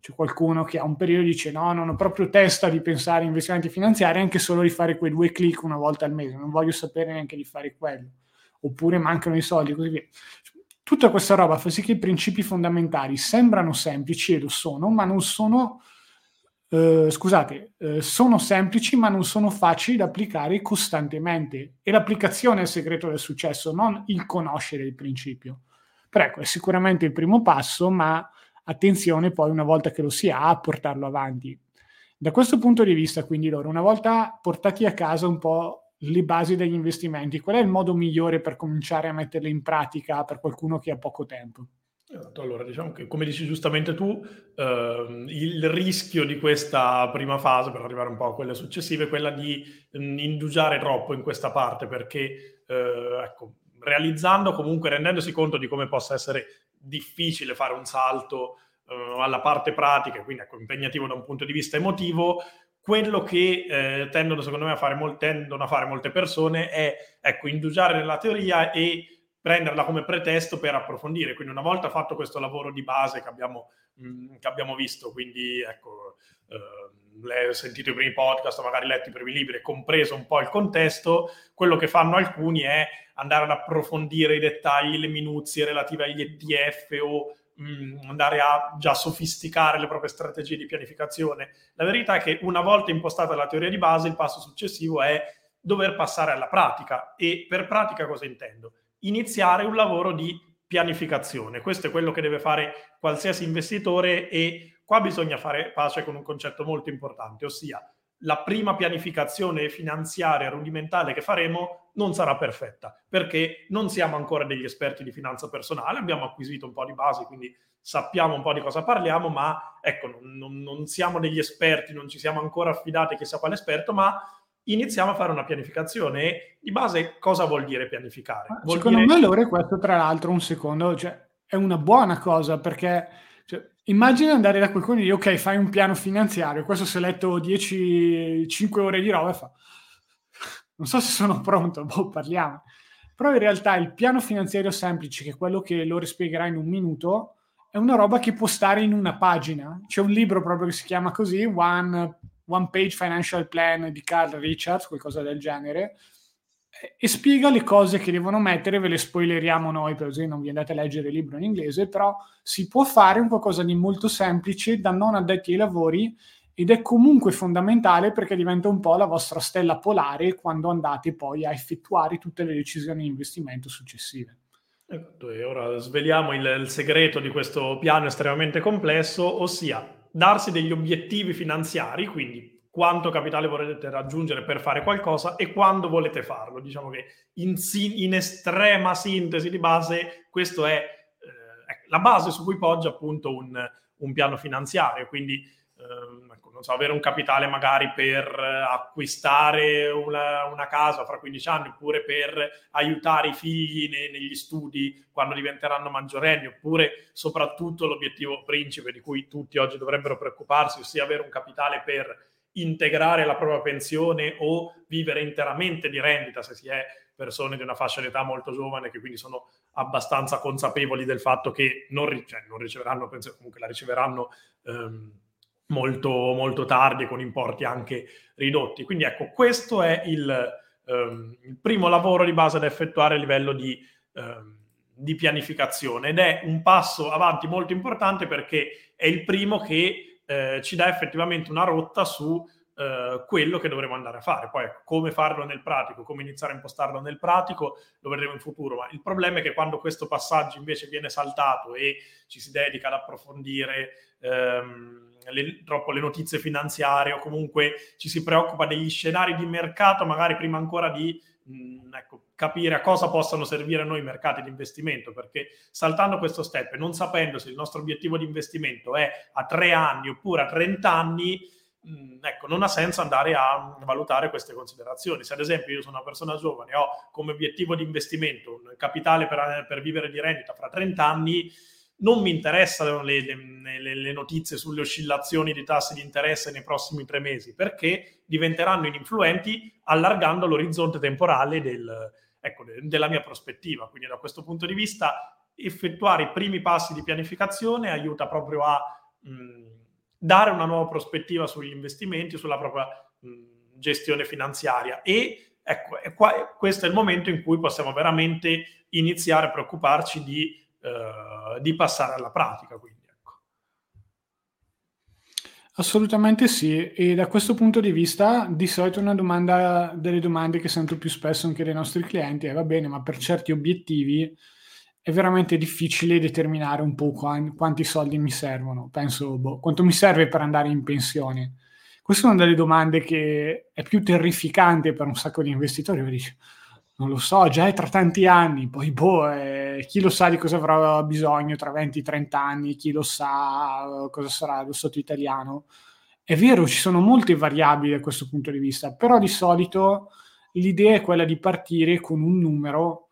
C'è qualcuno che ha un periodo dice no, non ho proprio testa di pensare a investimenti finanziari, anche solo di fare quei due clic una volta al mese, non voglio sapere neanche di fare quello, oppure mancano i soldi così via. Tutta questa roba fa sì che i principi fondamentali sembrano semplici e lo sono, ma non sono Uh, scusate, uh, sono semplici ma non sono facili da applicare costantemente e l'applicazione è il segreto del successo, non il conoscere il principio. Però ecco, è sicuramente il primo passo, ma attenzione poi una volta che lo si ha a portarlo avanti. Da questo punto di vista, quindi loro, una volta portati a casa un po' le basi degli investimenti, qual è il modo migliore per cominciare a metterle in pratica per qualcuno che ha poco tempo? Esatto, allora diciamo che come dici giustamente tu, eh, il rischio di questa prima fase per arrivare un po' a quelle successive è quella di mh, mm, indugiare troppo in questa parte perché eh, ecco, realizzando comunque, rendendosi conto di come possa essere difficile fare un salto eh, alla parte pratica, quindi ecco, impegnativo da un punto di vista emotivo, quello che eh, tendono secondo me a fare, mol- tendono a fare molte persone è ecco, indugiare nella teoria e prenderla come pretesto per approfondire. Quindi una volta fatto questo lavoro di base che abbiamo, mh, mm, che abbiamo visto, quindi ecco, eh, sentito i primi podcast, magari letto i primi libri compreso un po' il contesto, quello che fanno alcuni è andare ad approfondire i dettagli, le minuzie relative agli ETF o mh, mm, andare a già sofisticare le proprie strategie di pianificazione. La verità è che una volta impostata la teoria di base, il passo successivo è dover passare alla pratica. E per pratica cosa intendo? Iniziare un lavoro di pianificazione. Questo è quello che deve fare qualsiasi investitore e qua bisogna fare pace con un concetto molto importante, ossia la prima pianificazione finanziaria rudimentale che faremo non sarà perfetta, perché non siamo ancora degli esperti di finanza personale, abbiamo acquisito un po' di basi, quindi sappiamo un po' di cosa parliamo, ma ecco, non, non siamo degli esperti, non ci siamo ancora affidati chissà quale esperto, ma iniziamo a fare una pianificazione. E di base cosa vuol dire pianificare? Vuol Secondo dire... me allora questo tra l'altro un secondo, cioè, è una buona cosa perché cioè, immagina andare da qualcuno e dire ok fai un piano finanziario, questo si è letto 10, 5 ore di roba e fa non so se sono pronto, boh, parliamo. Però in realtà il piano finanziario semplice, che è quello che lo spiegherà in un minuto, è una roba che può stare in una pagina. C'è un libro proprio che si chiama così, One One Page Financial Plan di Carl Richards, qualcosa del genere, e spiega le cose che devono mettere, ve le spoileriamo noi, per esempio non vi andate a leggere il libro in inglese, però si può fare un qualcosa di molto semplice da non addetti ai lavori ed è comunque fondamentale perché diventa un po' la vostra stella polare quando andate poi a effettuare tutte le decisioni di investimento successive. Ecco, e ora sveliamo il, il segreto di questo piano estremamente complesso, ossia darsi degli obiettivi finanziari, quindi quanto capitale volete raggiungere per fare qualcosa e quando volete farlo. Diciamo che in, in estrema sintesi di base, questo è eh, la base su cui poggia appunto un, un piano finanziario. Quindi eh, non so, avere un capitale magari per eh, acquistare una, una, casa fra 15 anni oppure per aiutare i figli ne, negli studi quando diventeranno maggiorenni oppure soprattutto l'obiettivo principe di cui tutti oggi dovrebbero preoccuparsi, ossia avere un capitale per integrare la propria pensione o vivere interamente di rendita se si è persone di una fascia d'età molto giovane che quindi sono abbastanza consapevoli del fatto che non, cioè, non riceveranno pensione, comunque la riceveranno ehm, molto, molto tardi con importi anche ridotti. Quindi ecco, questo è il, um, il primo lavoro di base da effettuare a livello di, um, di, pianificazione ed è un passo avanti molto importante perché è il primo che eh, ci dà effettivamente una rotta su Uh, quello che dovremo andare a fare. Poi ecco, come farlo nel pratico, come iniziare a impostarlo nel pratico, lo vedremo in futuro. Ma il problema è che quando questo passaggio invece viene saltato e ci si dedica ad approfondire um, le, troppo le notizie finanziarie o comunque ci si preoccupa degli scenari di mercato, magari prima ancora di mh, mm, ecco, capire a cosa possano servire noi i mercati di investimento, perché saltando questo step e non sapendo se il nostro obiettivo di investimento è a tre anni oppure a 30 anni, mh, mm, ecco, non ha senso andare a valutare queste considerazioni. Se ad esempio io sono una persona giovane e ho come obiettivo di investimento un capitale per, per vivere di rendita fra 30 anni, non mi interessano le, le, le, notizie sulle oscillazioni di tassi di interesse nei prossimi tre mesi, perché diventeranno ininfluenti allargando l'orizzonte temporale del, ecco, della mia prospettiva. Quindi da questo punto di vista effettuare i primi passi di pianificazione aiuta proprio a mh, dare una nuova prospettiva sugli investimenti, sulla propria mh, gestione finanziaria e ecco, qua, questo è il momento in cui possiamo veramente iniziare a preoccuparci di eh, di passare alla pratica. Quindi, ecco. Assolutamente sì, e da questo punto di vista di solito una domanda delle domande che sento più spesso anche dai nostri clienti è va bene, ma per certi obiettivi è veramente difficile determinare un po' quanti soldi mi servono. Penso, boh, quanto mi serve per andare in pensione? Questa è una delle domande che è più terrificante per un sacco di investitori, dici, non lo so, già è tra tanti anni, poi boh, eh, chi lo sa di cosa avrà bisogno tra 20 e 30 anni, chi lo sa cosa sarà lo Stato italiano. È vero, ci sono molte variabili da questo punto di vista, però di solito l'idea è quella di partire con un numero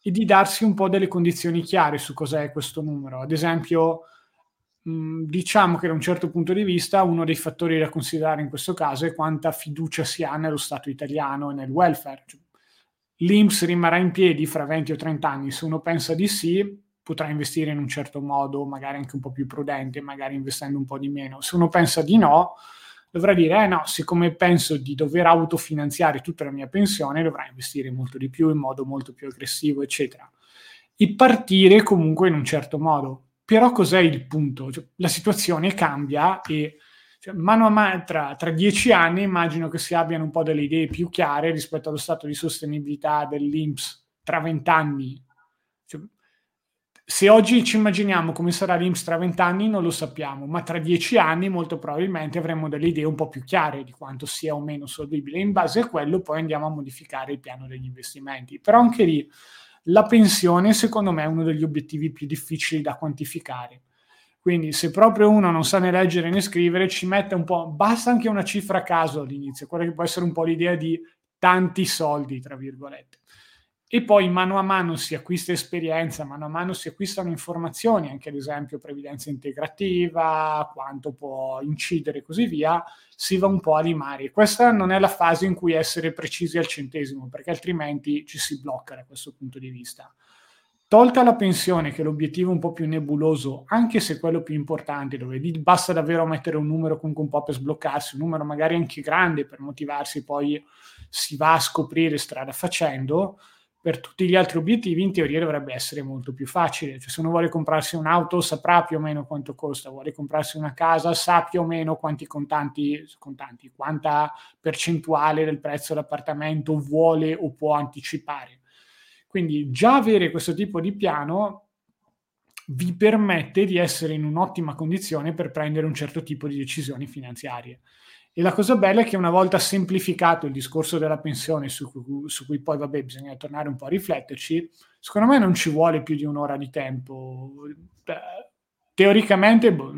e di darsi un po' delle condizioni chiare su cos'è questo numero. Ad esempio, mh, diciamo che da un certo punto di vista uno dei fattori da considerare in questo caso è quanta fiducia si ha nello Stato italiano e nel welfare. Cioè, l'IMSS rimarrà in piedi fra 20 o 30 anni? Se uno pensa di sì, potrà investire in un certo modo, magari anche un po' più prudente, magari investendo un po' di meno. Se uno pensa di no, dovrà dire, eh no, siccome penso di dover autofinanziare tutta la mia pensione, dovrà investire molto di più, in modo molto più aggressivo, eccetera. E partire comunque in un certo modo. Però cos'è il punto? Cioè, la situazione cambia e cioè, mano a mano, tra, tra, dieci anni immagino che si abbiano un po' delle idee più chiare rispetto allo stato di sostenibilità dell'INPS tra vent'anni. Cioè, se oggi ci immaginiamo come sarà l'INPS tra vent'anni non lo sappiamo, ma tra dieci anni molto probabilmente avremo delle idee un po' più chiare di quanto sia o meno solvibile. In base a quello poi andiamo a modificare il piano degli investimenti. Però anche lì la pensione secondo me è uno degli obiettivi più difficili da quantificare quindi se proprio uno non sa né leggere né scrivere, ci mette un po', basta anche una cifra a caso all'inizio, quella che può essere un po' l'idea di tanti soldi, tra virgolette. E poi mano a mano si acquista esperienza, mano a mano si acquistano informazioni, anche ad esempio previdenza integrativa, quanto può incidere e così via, si va un po' a limare. Questa non è la fase in cui essere precisi al centesimo, perché altrimenti ci si blocca da questo punto di vista. Tolta la pensione, che è l'obiettivo un po' più nebuloso, anche se quello più importante, dove basta davvero mettere un numero comunque un po' per sbloccarsi, un numero magari anche grande per motivarsi, poi si va a scoprire strada facendo, per tutti gli altri obiettivi in teoria dovrebbe essere molto più facile. Cioè, se uno vuole comprarsi un'auto saprà più o meno quanto costa, vuole comprarsi una casa sa più o meno quanti contanti, contanti quanta percentuale del prezzo dell'appartamento vuole o può anticipare quindi già avere questo tipo di piano vi permette di essere in un'ottima condizione per prendere un certo tipo di decisioni finanziarie. E la cosa bella è che una volta semplificato il discorso della pensione, su cui, su cui, poi vabbè bisogna tornare un po' a rifletterci, secondo me non ci vuole più di un'ora di tempo. Teoricamente, boh,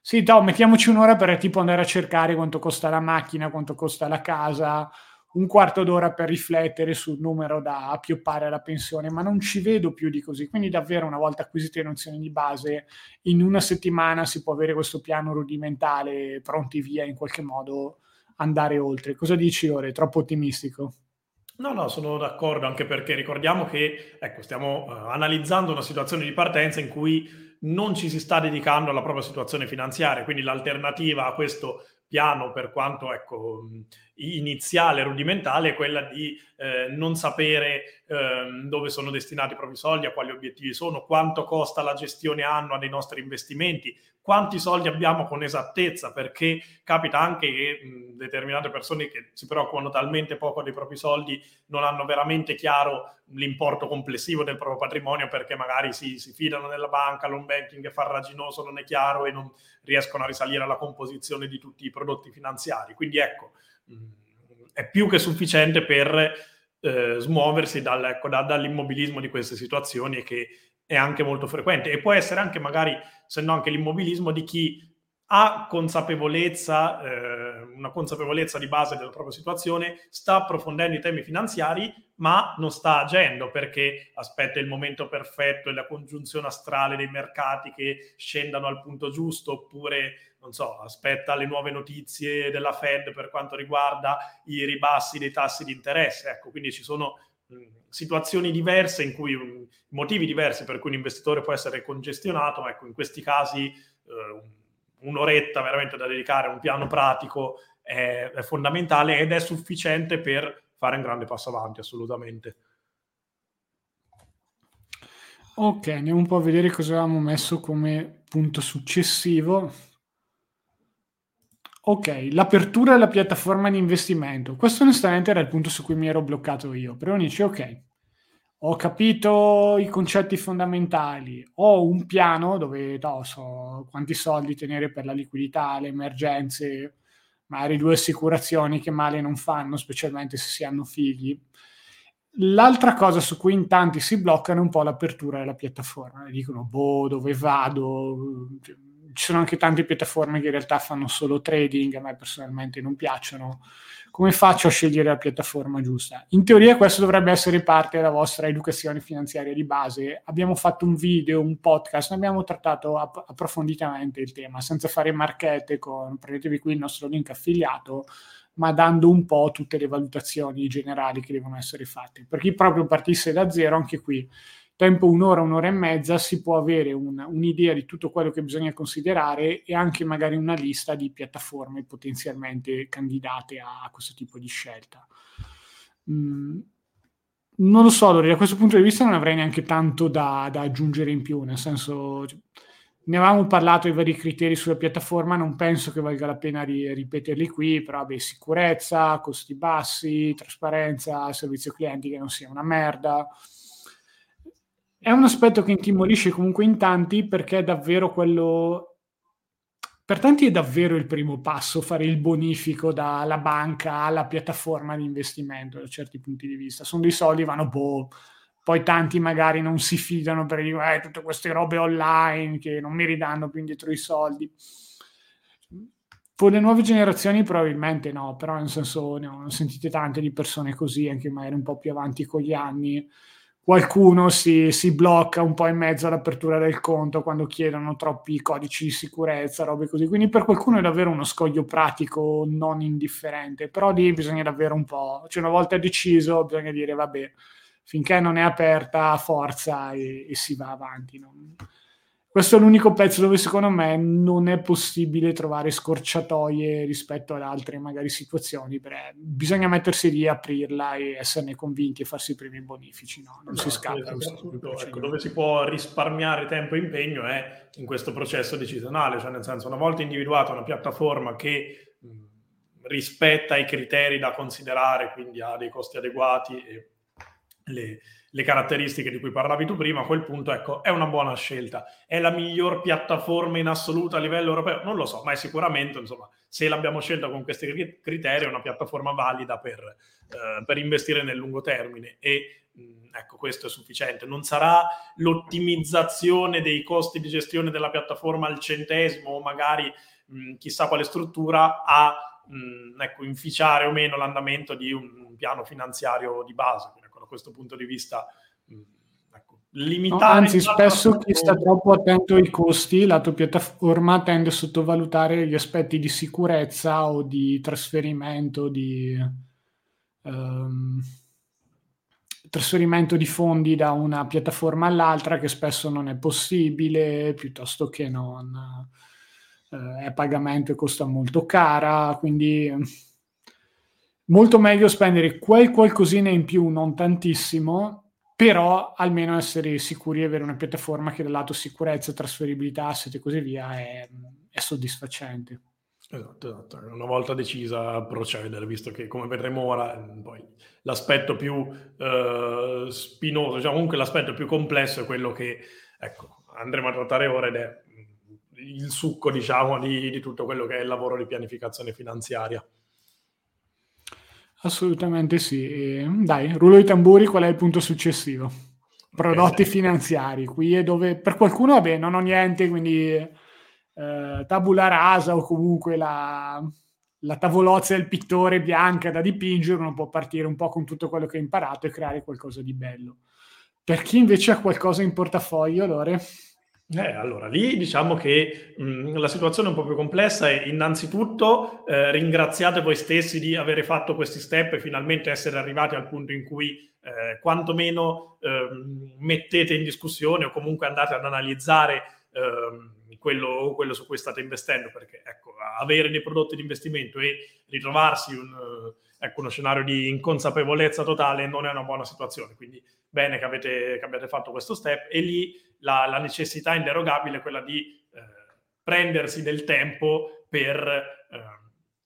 sì, no, mettiamoci un'ora per tipo andare a cercare quanto costa la macchina, quanto costa la casa, un quarto d'ora per riflettere sul numero da appioppare alla pensione, ma non ci vedo più di così. Quindi davvero una volta acquisite le nozioni di base, in una settimana si può avere questo piano rudimentale pronti via in qualche modo andare oltre. Cosa dici Ore? Troppo ottimistico? No, no, sono d'accordo, anche perché ricordiamo che ecco, stiamo uh, analizzando una situazione di partenza in cui non ci si sta dedicando alla propria situazione finanziaria, quindi l'alternativa a questo piano, per quanto ecco, iniziale, rudimentale, è quella di eh, non sapere eh, dove sono destinati i propri soldi, a quali obiettivi sono, quanto costa la gestione annua dei nostri investimenti, quanti soldi abbiamo con esattezza, perché capita anche che determinate persone che si preoccupano talmente poco dei propri soldi non hanno veramente chiaro l'importo complessivo del proprio patrimonio perché magari si, si fidano nella banca, l'home banking è farraginoso, non è chiaro e non riescono a risalire alla composizione di tutti i prodotti finanziari. Quindi ecco, è più che sufficiente per eh, smuoversi dal, ecco, da, dall'immobilismo di queste situazioni e che è anche molto frequente. E può essere anche magari, se no anche l'immobilismo di chi ha consapevolezza, eh, una consapevolezza di base della propria situazione, sta approfondendo i temi finanziari, ma non sta agendo perché aspetta il momento perfetto e la congiunzione astrale dei mercati che scendano al punto giusto, oppure, non so, aspetta le nuove notizie della Fed per quanto riguarda i ribassi dei tassi di interesse. Ecco, quindi ci sono situazioni diverse in cui mh, motivi diversi per cui un investitore può essere congestionato, ecco, in questi casi eh, un'oretta veramente da dedicare a un piano pratico è, è fondamentale ed è sufficiente per fare un grande passo avanti, assolutamente. Ok, andiamo un po' a vedere cosa avevamo messo come punto successivo. Ok, l'apertura della piattaforma di investimento. Questo onestamente era il punto su cui mi ero bloccato io. Però dici, ok, ho capito i concetti fondamentali, ho un piano dove no, so quanti soldi tenere per la liquidità, le emergenze, magari due assicurazioni che male non fanno, specialmente se si hanno figli. L'altra cosa su cui in tanti si bloccano è un po' l'apertura della piattaforma. Dicono, boh, dove vado? Ci sono anche tante piattaforme che in realtà fanno solo trading, a me personalmente non piacciono. Come faccio a scegliere la piattaforma giusta? In teoria questo dovrebbe essere parte della vostra educazione finanziaria di base. Abbiamo fatto un video, un podcast, abbiamo trattato app- approfonditamente il tema, senza fare marchette, con, prendetevi qui il nostro link affiliato, ma dando un po' tutte le valutazioni generali che devono essere fatte. Per chi proprio partisse da zero, anche qui tempo un'ora, un'ora e mezza si può avere un, un'idea di tutto quello che bisogna considerare e anche magari una lista di piattaforme potenzialmente candidate a, questo tipo di scelta. Mm, non lo so, Lori, da questo punto di vista non avrei neanche tanto da, da aggiungere in più, nel senso ne avevamo parlato i vari criteri sulla piattaforma, non penso che valga la pena ri- ripeterli qui, però beh, sicurezza, costi bassi, trasparenza, servizio clienti che non sia una merda, è un aspetto che intimorisce comunque in tanti perché è davvero quello... Per tanti è davvero il primo passo fare il bonifico dalla banca alla piattaforma di investimento da certi punti di vista. Sono dei soldi, vanno boh. Poi tanti magari non si fidano per dire eh, tutte queste robe online che non mi ridanno più indietro i soldi. Con le nuove generazioni probabilmente no, però nel senso ne ho sentite tante di persone così, anche magari un po' più avanti con gli anni qualcuno si, si, blocca un po' in mezzo all'apertura del conto quando chiedono troppi codici di sicurezza, robe così. Quindi per qualcuno è davvero uno scoglio pratico non indifferente, però lì bisogna davvero un po', cioè una volta deciso bisogna dire vabbè, finché non è aperta forza e, e si va avanti. Non questo è l'unico pezzo dove secondo me non è possibile trovare scorciatoie rispetto ad altre magari situazioni, perché bisogna mettersi lì, aprirla e esserne convinti e farsi i primi bonifici, no? non no, si scappa. Ecco, dove si può risparmiare tempo e impegno è in questo processo decisionale, cioè nel senso una volta individuata una piattaforma che mh, rispetta i criteri da considerare, quindi ha dei costi adeguati e le, le caratteristiche di cui parlavi tu prima, a quel punto ecco, è una buona scelta. È la miglior piattaforma in assoluto a livello europeo? Non lo so, ma è sicuramente, insomma, se l'abbiamo scelta con questi criteri, è una piattaforma valida per, eh, per investire nel lungo termine e mh, ecco, questo è sufficiente. Non sarà l'ottimizzazione dei costi di gestione della piattaforma al centesimo o magari mh, chissà quale struttura a mh, ecco, inficiare o meno l'andamento di un, un piano finanziario di base da questo punto di vista mm, ecco, limitare. No, anzi, spesso chi sta troppo attento ai costi, la tua piattaforma tende a sottovalutare gli aspetti di sicurezza o di trasferimento di, um, trasferimento di fondi da una piattaforma all'altra che spesso non è possibile, piuttosto che non eh, è pagamento e costa molto cara, quindi molto meglio spendere quel qualcosina in più, non tantissimo, però almeno essere sicuri di avere una piattaforma che dal lato sicurezza, trasferibilità, asset e così via è, è soddisfacente. Esatto, esatto, una volta decisa procedere, visto che come vedremo ora, poi l'aspetto più eh, spinoso, diciamo comunque l'aspetto più complesso è quello che ecco, andremo a trattare ora ed è il succo, diciamo, di, di tutto quello che è il lavoro di pianificazione finanziaria. Assolutamente sì. E, dai, rullo i tamburi, qual è il punto successivo? Prodotti okay. finanziari. Qui è dove per qualcuno, vabbè, non ho niente, quindi eh, tabula rasa o comunque la, la tavolozza del pittore bianca da dipingere, uno può partire un po' con tutto quello che ha imparato e creare qualcosa di bello. Per chi invece ha qualcosa in portafoglio, Lore? Eh, allora, lì diciamo che mh, la situazione è un po' più complessa e innanzitutto eh, ringraziate voi stessi di aver fatto questi step e finalmente essere arrivati al punto in cui eh, quantomeno eh, mettete in discussione o comunque andate ad analizzare ehm, quello, quello, su cui state investendo, perché ecco, avere dei prodotti di investimento e ritrovarsi un, ecco, uno scenario di inconsapevolezza totale non è una buona situazione. Quindi bene che avete, che abbiate fatto questo step e lì la, la necessità inderogabile è quella di eh, prendersi del tempo per eh,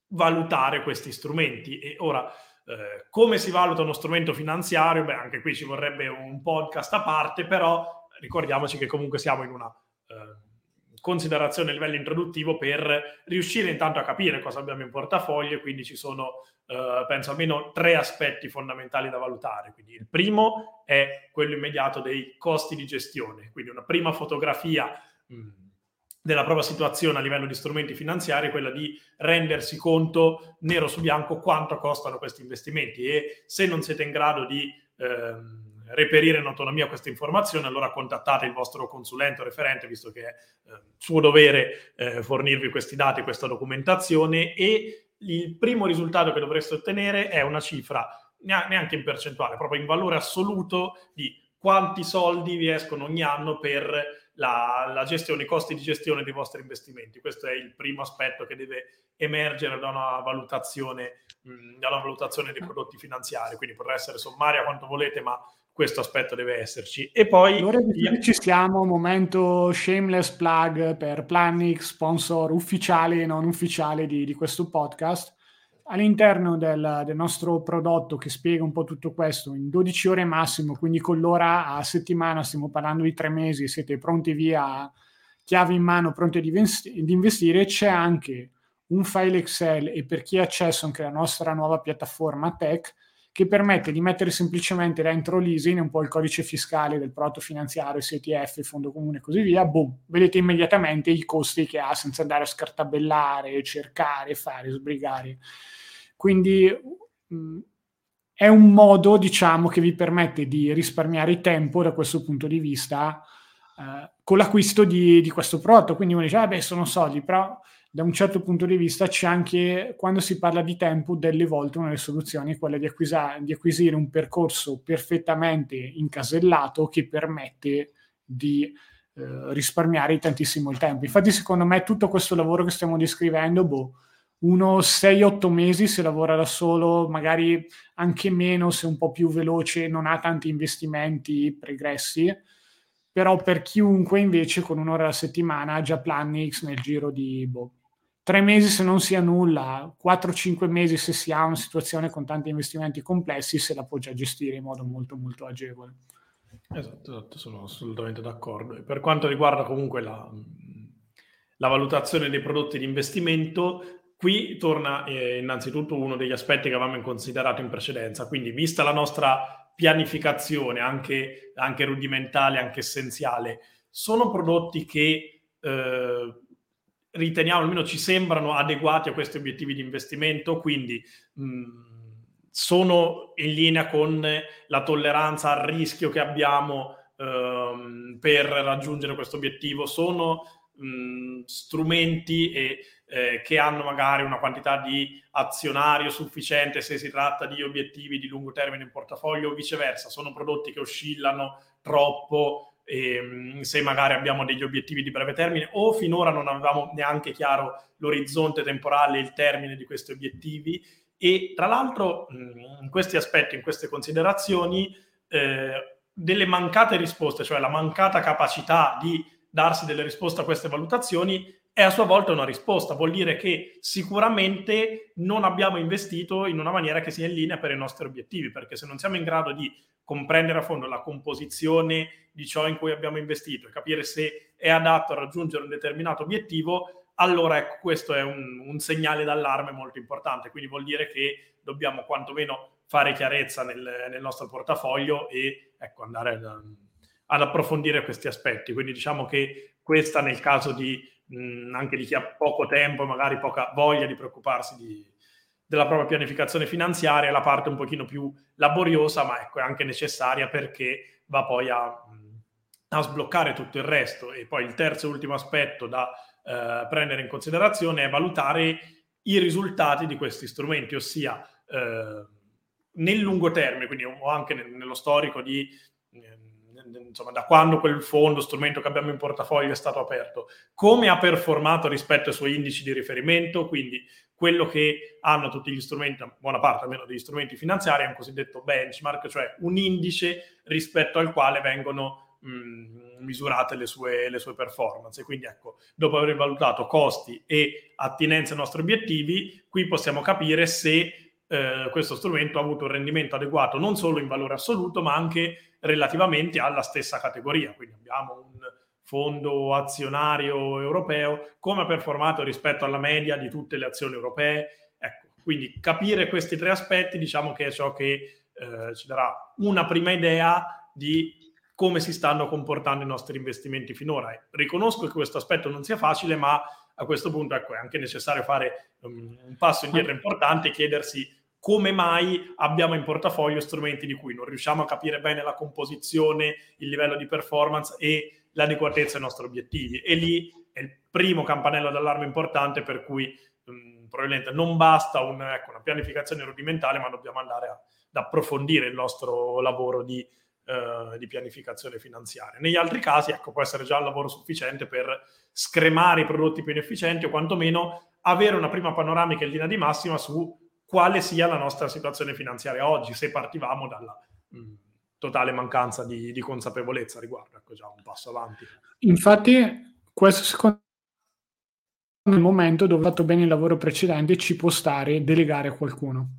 valutare questi strumenti. E ora, eh, come si valuta uno strumento finanziario? Beh, anche qui ci vorrebbe un podcast a parte, però ricordiamoci che comunque siamo in una eh, considerazione a livello introduttivo per riuscire intanto a capire cosa abbiamo in portafoglio e quindi ci sono, eh, penso, almeno tre aspetti fondamentali da valutare. Quindi il primo è quello immediato dei costi di gestione, quindi una prima fotografia mh, della propria situazione a livello di strumenti finanziari è quella di rendersi conto nero su bianco quanto costano questi investimenti e se non siete in grado di... Ehm, reperire in autonomia queste informazioni, allora contattate il vostro consulente o referente, visto che è eh, suo dovere eh, fornirvi questi dati, questa documentazione e il primo risultato che dovreste ottenere è una cifra neanche in percentuale, proprio in valore assoluto di quanti soldi vi escono ogni anno per la, la, gestione, i costi di gestione dei vostri investimenti. Questo è il primo aspetto che deve emergere da una valutazione, mh, da una valutazione dei prodotti finanziari. Quindi potrà essere sommaria quanto volete, ma questo aspetto deve esserci. E poi... Allora ci siamo, momento shameless plug per Planix, sponsor ufficiale e non ufficiale di, di questo podcast. All'interno del, del, nostro prodotto che spiega un po' tutto questo in 12 ore massimo, quindi con l'ora a settimana, stiamo parlando di tre mesi, siete pronti via, chiavi in mano, pronti ad investire, c'è anche un file Excel e per chi ha accesso anche alla nostra nuova piattaforma Tech, che permette di mettere semplicemente dentro l'ISIN un po' il codice fiscale del prodotto finanziario, CTF, fondo comune e così via, boom, vedete immediatamente i costi che ha senza andare a scartabellare, cercare, fare, sbrigare. Quindi mh, è un modo, diciamo, che vi permette di risparmiare tempo da questo punto di vista eh, con l'acquisto di, di, questo prodotto. Quindi uno dice, ah sono soldi, però da un certo punto di vista c'è anche, quando si parla di tempo, delle volte una delle soluzioni è quella di, acquisa- di acquisire un percorso perfettamente incasellato che permette di eh, risparmiare tantissimo il tempo. Infatti, secondo me, tutto questo lavoro che stiamo descrivendo, boh, uno 6-8 mesi se lavora da solo, magari anche meno se un po' più veloce, non ha tanti investimenti pregressi però per chiunque invece con un'ora alla settimana ha già Planix nel giro di boh, tre mesi se non sia nulla, 4-5 mesi se si ha una situazione con tanti investimenti complessi, se la può già gestire in modo molto molto agevole. Esatto, esatto sono assolutamente d'accordo. E per quanto riguarda comunque la, la valutazione dei prodotti di investimento, qui torna eh, innanzitutto uno degli aspetti che avevamo considerato in precedenza, quindi vista la nostra pianificazione, anche, anche rudimentale, anche essenziale, sono prodotti che... Eh, riteniamo, almeno ci sembrano adeguati a questi obiettivi di investimento, quindi mh, sono in linea con la tolleranza al rischio che abbiamo ehm, per raggiungere questo obiettivo, sono mh, strumenti e, eh, che hanno magari una quantità di azionario sufficiente se si tratta di obiettivi di lungo termine in portafoglio o viceversa, sono prodotti che oscillano troppo ehm, se magari abbiamo degli obiettivi di breve termine o finora non avevamo neanche chiaro l'orizzonte temporale e il termine di questi obiettivi e tra l'altro in questi aspetti, in queste considerazioni, eh, delle mancate risposte, cioè la mancata capacità di darsi delle risposte a queste valutazioni è a sua volta una risposta, vuol dire che sicuramente non abbiamo investito in una maniera che sia in linea per i nostri obiettivi, perché se non siamo in grado di comprendere a fondo la composizione di ciò in cui abbiamo investito e capire se è adatto a raggiungere un determinato obiettivo, allora ecco, questo è un, un segnale d'allarme molto importante. Quindi vuol dire che dobbiamo quantomeno fare chiarezza nel, nel nostro portafoglio e ecco, andare ad, ad, approfondire questi aspetti. Quindi diciamo che questa nel caso di mh, anche di chi ha poco tempo e magari poca voglia di preoccuparsi di, della propria pianificazione finanziaria la parte un pochino più laboriosa, ma ecco, è anche necessaria perché va poi a, a sbloccare tutto il resto. E poi il terzo e ultimo aspetto da eh, prendere in considerazione è valutare i risultati di questi strumenti, ossia eh, nel lungo termine, quindi o anche nello storico di insomma, da quando quel fondo, strumento che abbiamo in portafoglio è stato aperto, come ha performato rispetto ai suoi indici di riferimento, quindi quello che hanno tutti gli strumenti, buona parte almeno degli strumenti finanziari, è un cosiddetto benchmark, cioè un indice rispetto al quale vengono mh, misurate le sue, le sue performance. Quindi ecco, dopo aver valutato costi e attinenza ai nostri obiettivi, qui possiamo capire se eh, questo strumento ha avuto un rendimento adeguato non solo in valore assoluto, ma anche relativamente alla stessa categoria. Quindi abbiamo un fondo azionario europeo, come ha performato rispetto alla media di tutte le azioni europee. Ecco, quindi capire questi tre aspetti diciamo che è ciò che eh, ci darà una prima idea di come si stanno comportando i nostri investimenti finora. E riconosco che questo aspetto non sia facile, ma a questo punto ecco, è anche necessario fare um, un passo indietro importante e chiedersi come mai abbiamo in portafoglio strumenti di cui non riusciamo a capire bene la composizione, il livello di performance e l'adeguatezza ai nostri obiettivi. E lì è il primo campanello d'allarme importante per cui mh, probabilmente non basta un, ecco, una pianificazione rudimentale, ma dobbiamo andare a, ad approfondire il nostro lavoro di, eh, di, pianificazione finanziaria. Negli altri casi, ecco, può essere già il lavoro sufficiente per scremare i prodotti più inefficienti o quantomeno avere una prima panoramica in linea di massima su quale sia la nostra situazione finanziaria oggi, se partivamo dalla... Mh, totale mancanza di, di consapevolezza riguardo. Ecco già un passo avanti. Infatti, questo secondo me è il momento dove ho fatto bene il lavoro precedente ci può stare delegare a qualcuno.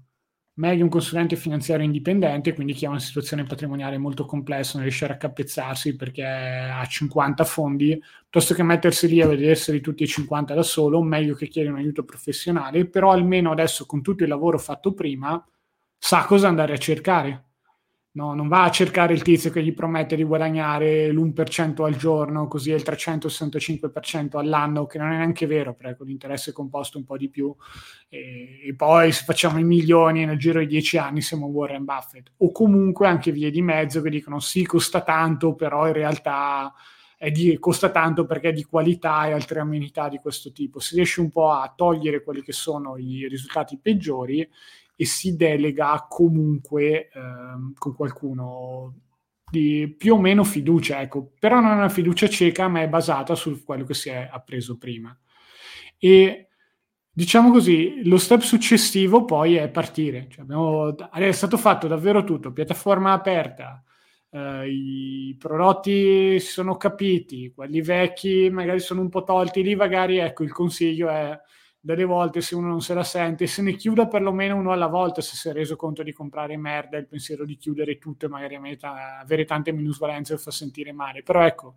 Meglio un consulente finanziario indipendente, quindi chi ha una situazione patrimoniale molto complessa, non riesce a raccapezzarsi perché ha 50 fondi, piuttosto che mettersi lì a vederseli tutti e 50 da solo, meglio che chieda un aiuto professionale, però almeno adesso con tutto il lavoro fatto prima sa cosa andare a cercare No, non va a cercare il tizio che gli promette di guadagnare l'1% al giorno, così è il 365% all'anno, che non è neanche vero, perché l'interesse è composto un po' di più. E, e, poi se facciamo i milioni nel giro di 10 anni siamo Warren Buffett. O comunque anche vie di mezzo che dicono sì, costa tanto, però in realtà di, costa tanto perché è di qualità e altre amenità di questo tipo. Si riesce un po' a togliere quelli che sono i risultati peggiori e si delega comunque ehm, con qualcuno di più o meno fiducia, ecco, però non è una fiducia cieca, ma è basata su quello che si è appreso prima. E diciamo così, lo step successivo poi è partire. Cioè abbiamo, è stato fatto davvero tutto, piattaforma aperta, eh, i prodotti si sono capiti, quelli vecchi magari sono un po' tolti, lì magari ecco il consiglio è delle volte se uno non se la sente, se ne chiuda perlomeno uno alla volta se si è reso conto di comprare merda, il pensiero di chiudere tutto e magari avere tante minusvalenze lo fa sentire male. Però ecco,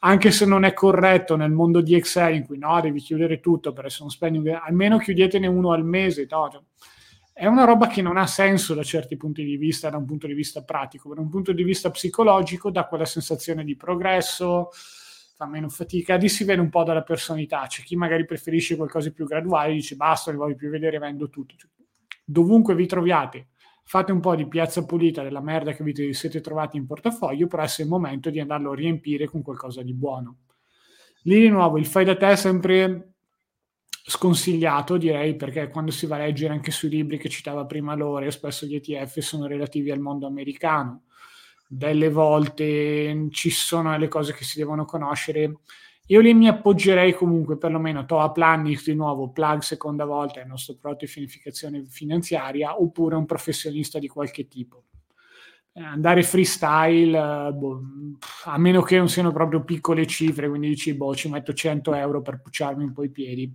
anche se non è corretto nel mondo di Excel in cui no, devi chiudere tutto per essere un spending, almeno chiudetene uno al mese. No? Cioè, è una roba che non ha senso da certi punti di vista, da un punto di vista pratico, da un punto di vista psicologico dà quella sensazione di progresso, fa meno fatica. Lì si vede un po' dalla personalità. C'è chi magari preferisce qualcosa di più graduale, dice basta, non voglio più vedere, vendo tutto. Cioè, dovunque vi troviate, fate un po' di piazza pulita della merda che vi siete trovati in portafoglio, però è il momento di andarlo a riempire con qualcosa di buono. Lì di nuovo il fai da te è sempre sconsigliato, direi, perché quando si va a leggere anche sui libri che citava prima Lore, spesso gli ETF sono relativi al mondo americano delle volte ci sono delle cose che si devono conoscere. Io lì mi appoggerei comunque perlomeno a Planix di nuovo, plug seconda volta il nostro prodotto di pianificazione finanziaria oppure un professionista di qualche tipo. Eh, andare freestyle, boh, a meno che non siano proprio piccole cifre, quindi dici, boh, ci metto 100 euro per pucciarmi un po' i piedi.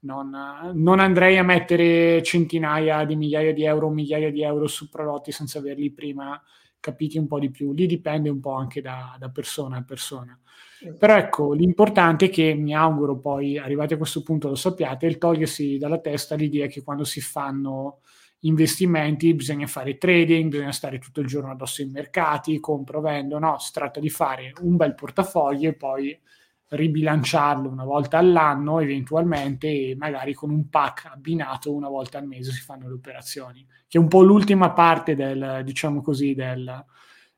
Non, non, andrei a mettere centinaia di migliaia di euro, migliaia di euro su prodotti senza averli prima capiti un po' di più. Lì dipende un po' anche da, da persona a persona. Però ecco, l'importante è che mi auguro poi, arrivati a questo punto lo sappiate, il togliersi dalla testa l'idea che quando si fanno investimenti bisogna fare trading, bisogna stare tutto il giorno addosso ai mercati, compro, vendo, no, si tratta di fare un bel portafoglio e poi ribilanciarlo una volta all'anno eventualmente e magari con un pack abbinato una volta al mese si fanno le operazioni che è un po' l'ultima parte del diciamo così del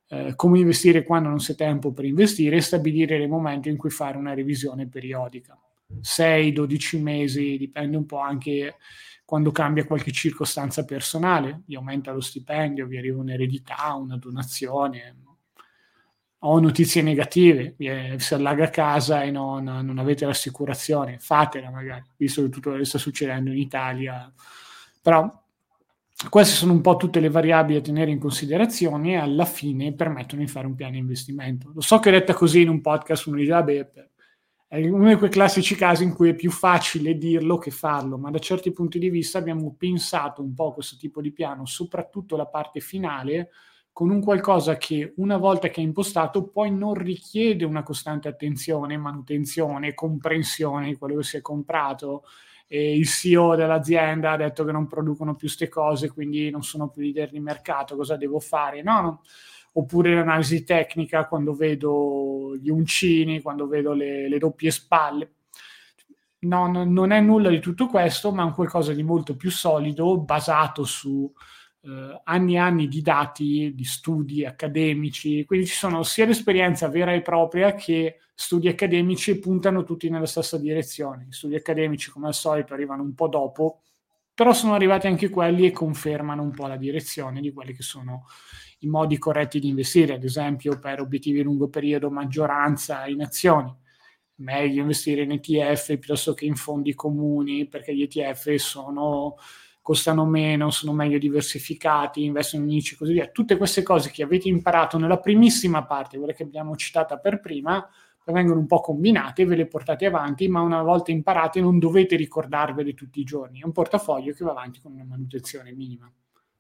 eh, come investire quando non c'è tempo per investire e stabilire il momento in cui fare una revisione periodica. 6-12 mesi dipende un po' anche quando cambia qualche circostanza personale vi aumenta lo stipendio vi arriva un'eredità una donazione ho notizie negative, eh, si allaga casa e non, non, avete l'assicurazione, fatela magari, visto che tutto sta succedendo in Italia. Però queste sono un po' tutte le variabili da tenere in considerazione e alla fine permettono di fare un piano di investimento. Lo so che detta così in un podcast uno dice, vabbè, è uno di quei classici casi in cui è più facile dirlo che farlo, ma da certi punti di vista abbiamo pensato un po' questo tipo di piano, soprattutto la parte finale, con un qualcosa che una volta che è impostato poi non richiede una costante attenzione, manutenzione, comprensione di quello che si è comprato. E il CEO dell'azienda ha detto che non producono più queste cose, quindi non sono più leader di mercato, cosa devo fare? No, no. Oppure l'analisi tecnica quando vedo gli uncini, quando vedo le, le doppie spalle. No, no, non è nulla di tutto questo, ma è un qualcosa di molto più solido, basato su eh, anni e anni di dati, di studi accademici, quindi ci sono sia l'esperienza vera e propria che studi accademici puntano tutti nella stessa direzione. Gli studi accademici, come al solito, arrivano un po' dopo, però sono arrivati anche quelli e confermano un po' la direzione di quelli che sono i modi corretti di investire, ad esempio per obiettivi a lungo periodo, maggioranza in azioni. Meglio investire in ETF piuttosto che in fondi comuni perché gli ETF sono costano meno, sono meglio diversificati, investono in indici e così via. Tutte queste cose che avete imparato nella primissima parte, quella che abbiamo citata per prima, vengono un po' combinate, ve le portate avanti, ma una volta imparate non dovete ricordarvele tutti i giorni. È un portafoglio che va avanti con una manutenzione minima.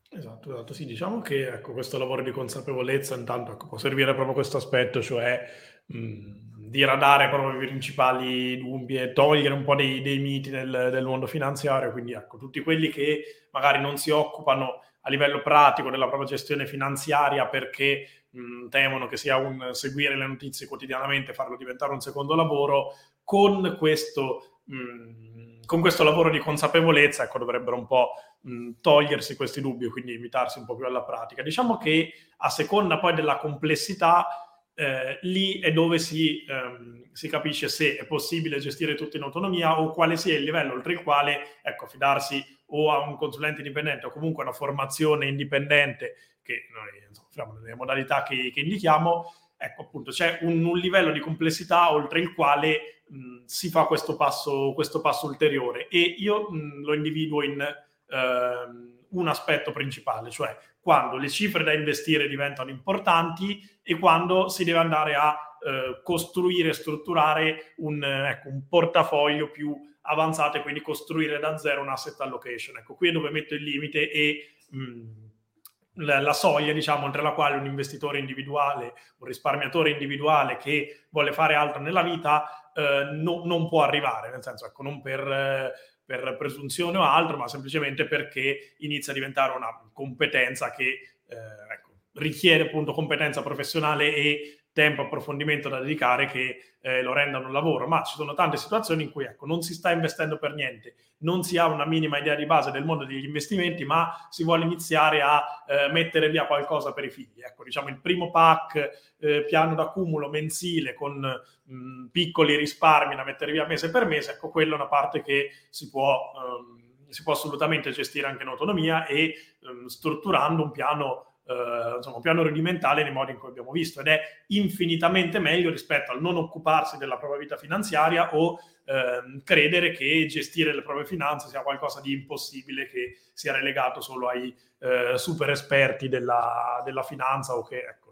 Esatto, esatto. Sì, diciamo che ecco, questo lavoro di consapevolezza intanto ecco, può servire proprio questo aspetto, cioè mh, diradare proprio i principali dubbi e togliere un po' dei, dei miti del, del, mondo finanziario. Quindi ecco, tutti quelli che magari non si occupano a livello pratico della propria gestione finanziaria perché mh, temono che sia un seguire le notizie quotidianamente, farlo diventare un secondo lavoro, con questo, mh, con questo lavoro di consapevolezza ecco, dovrebbero un po' mh, togliersi questi dubbi, quindi invitarsi un po' più alla pratica. Diciamo che a seconda poi della complessità eh, lì è dove si, ehm, si, capisce se è possibile gestire tutto in autonomia o quale sia il livello oltre il quale ecco, affidarsi o a un consulente indipendente o comunque a una formazione indipendente che noi insomma, nelle modalità che, che, indichiamo, ecco appunto c'è un, un, livello di complessità oltre il quale mh, si fa questo passo, questo passo, ulteriore. E io mh, lo individuo in eh, un aspetto principale, cioè quando le cifre da investire diventano importanti e quando si deve andare a eh, costruire, strutturare un, ecco, un, portafoglio più avanzato e quindi costruire da zero un asset allocation. Ecco, qui è dove metto il limite e mh, la, la, soglia, diciamo, oltre la quale un investitore individuale, un risparmiatore individuale che vuole fare altro nella vita eh, no, non può arrivare, nel senso, ecco, non per... Per presunzione o altro, ma semplicemente perché inizia a diventare una competenza che eh, ecco, richiede appunto competenza professionale e tempo, approfondimento da dedicare che eh, lo rendano un lavoro, ma ci sono tante situazioni in cui ecco, non si sta investendo per niente, non si ha una minima idea di base del mondo degli investimenti, ma si vuole iniziare a eh, mettere via qualcosa per i figli. Ecco, diciamo il primo pack, eh, piano d'accumulo mensile con mh, piccoli risparmi da mettere via mese per mese, ecco, quella è una parte che si può... Um, si può assolutamente gestire anche in autonomia e um, strutturando un piano eh, insomma, un piano rudimentale nei modi in cui abbiamo visto ed è infinitamente meglio rispetto al non occuparsi della propria vita finanziaria o eh, credere che gestire le proprie finanze sia qualcosa di impossibile che sia relegato solo ai eh, super esperti della, della finanza o che ecco,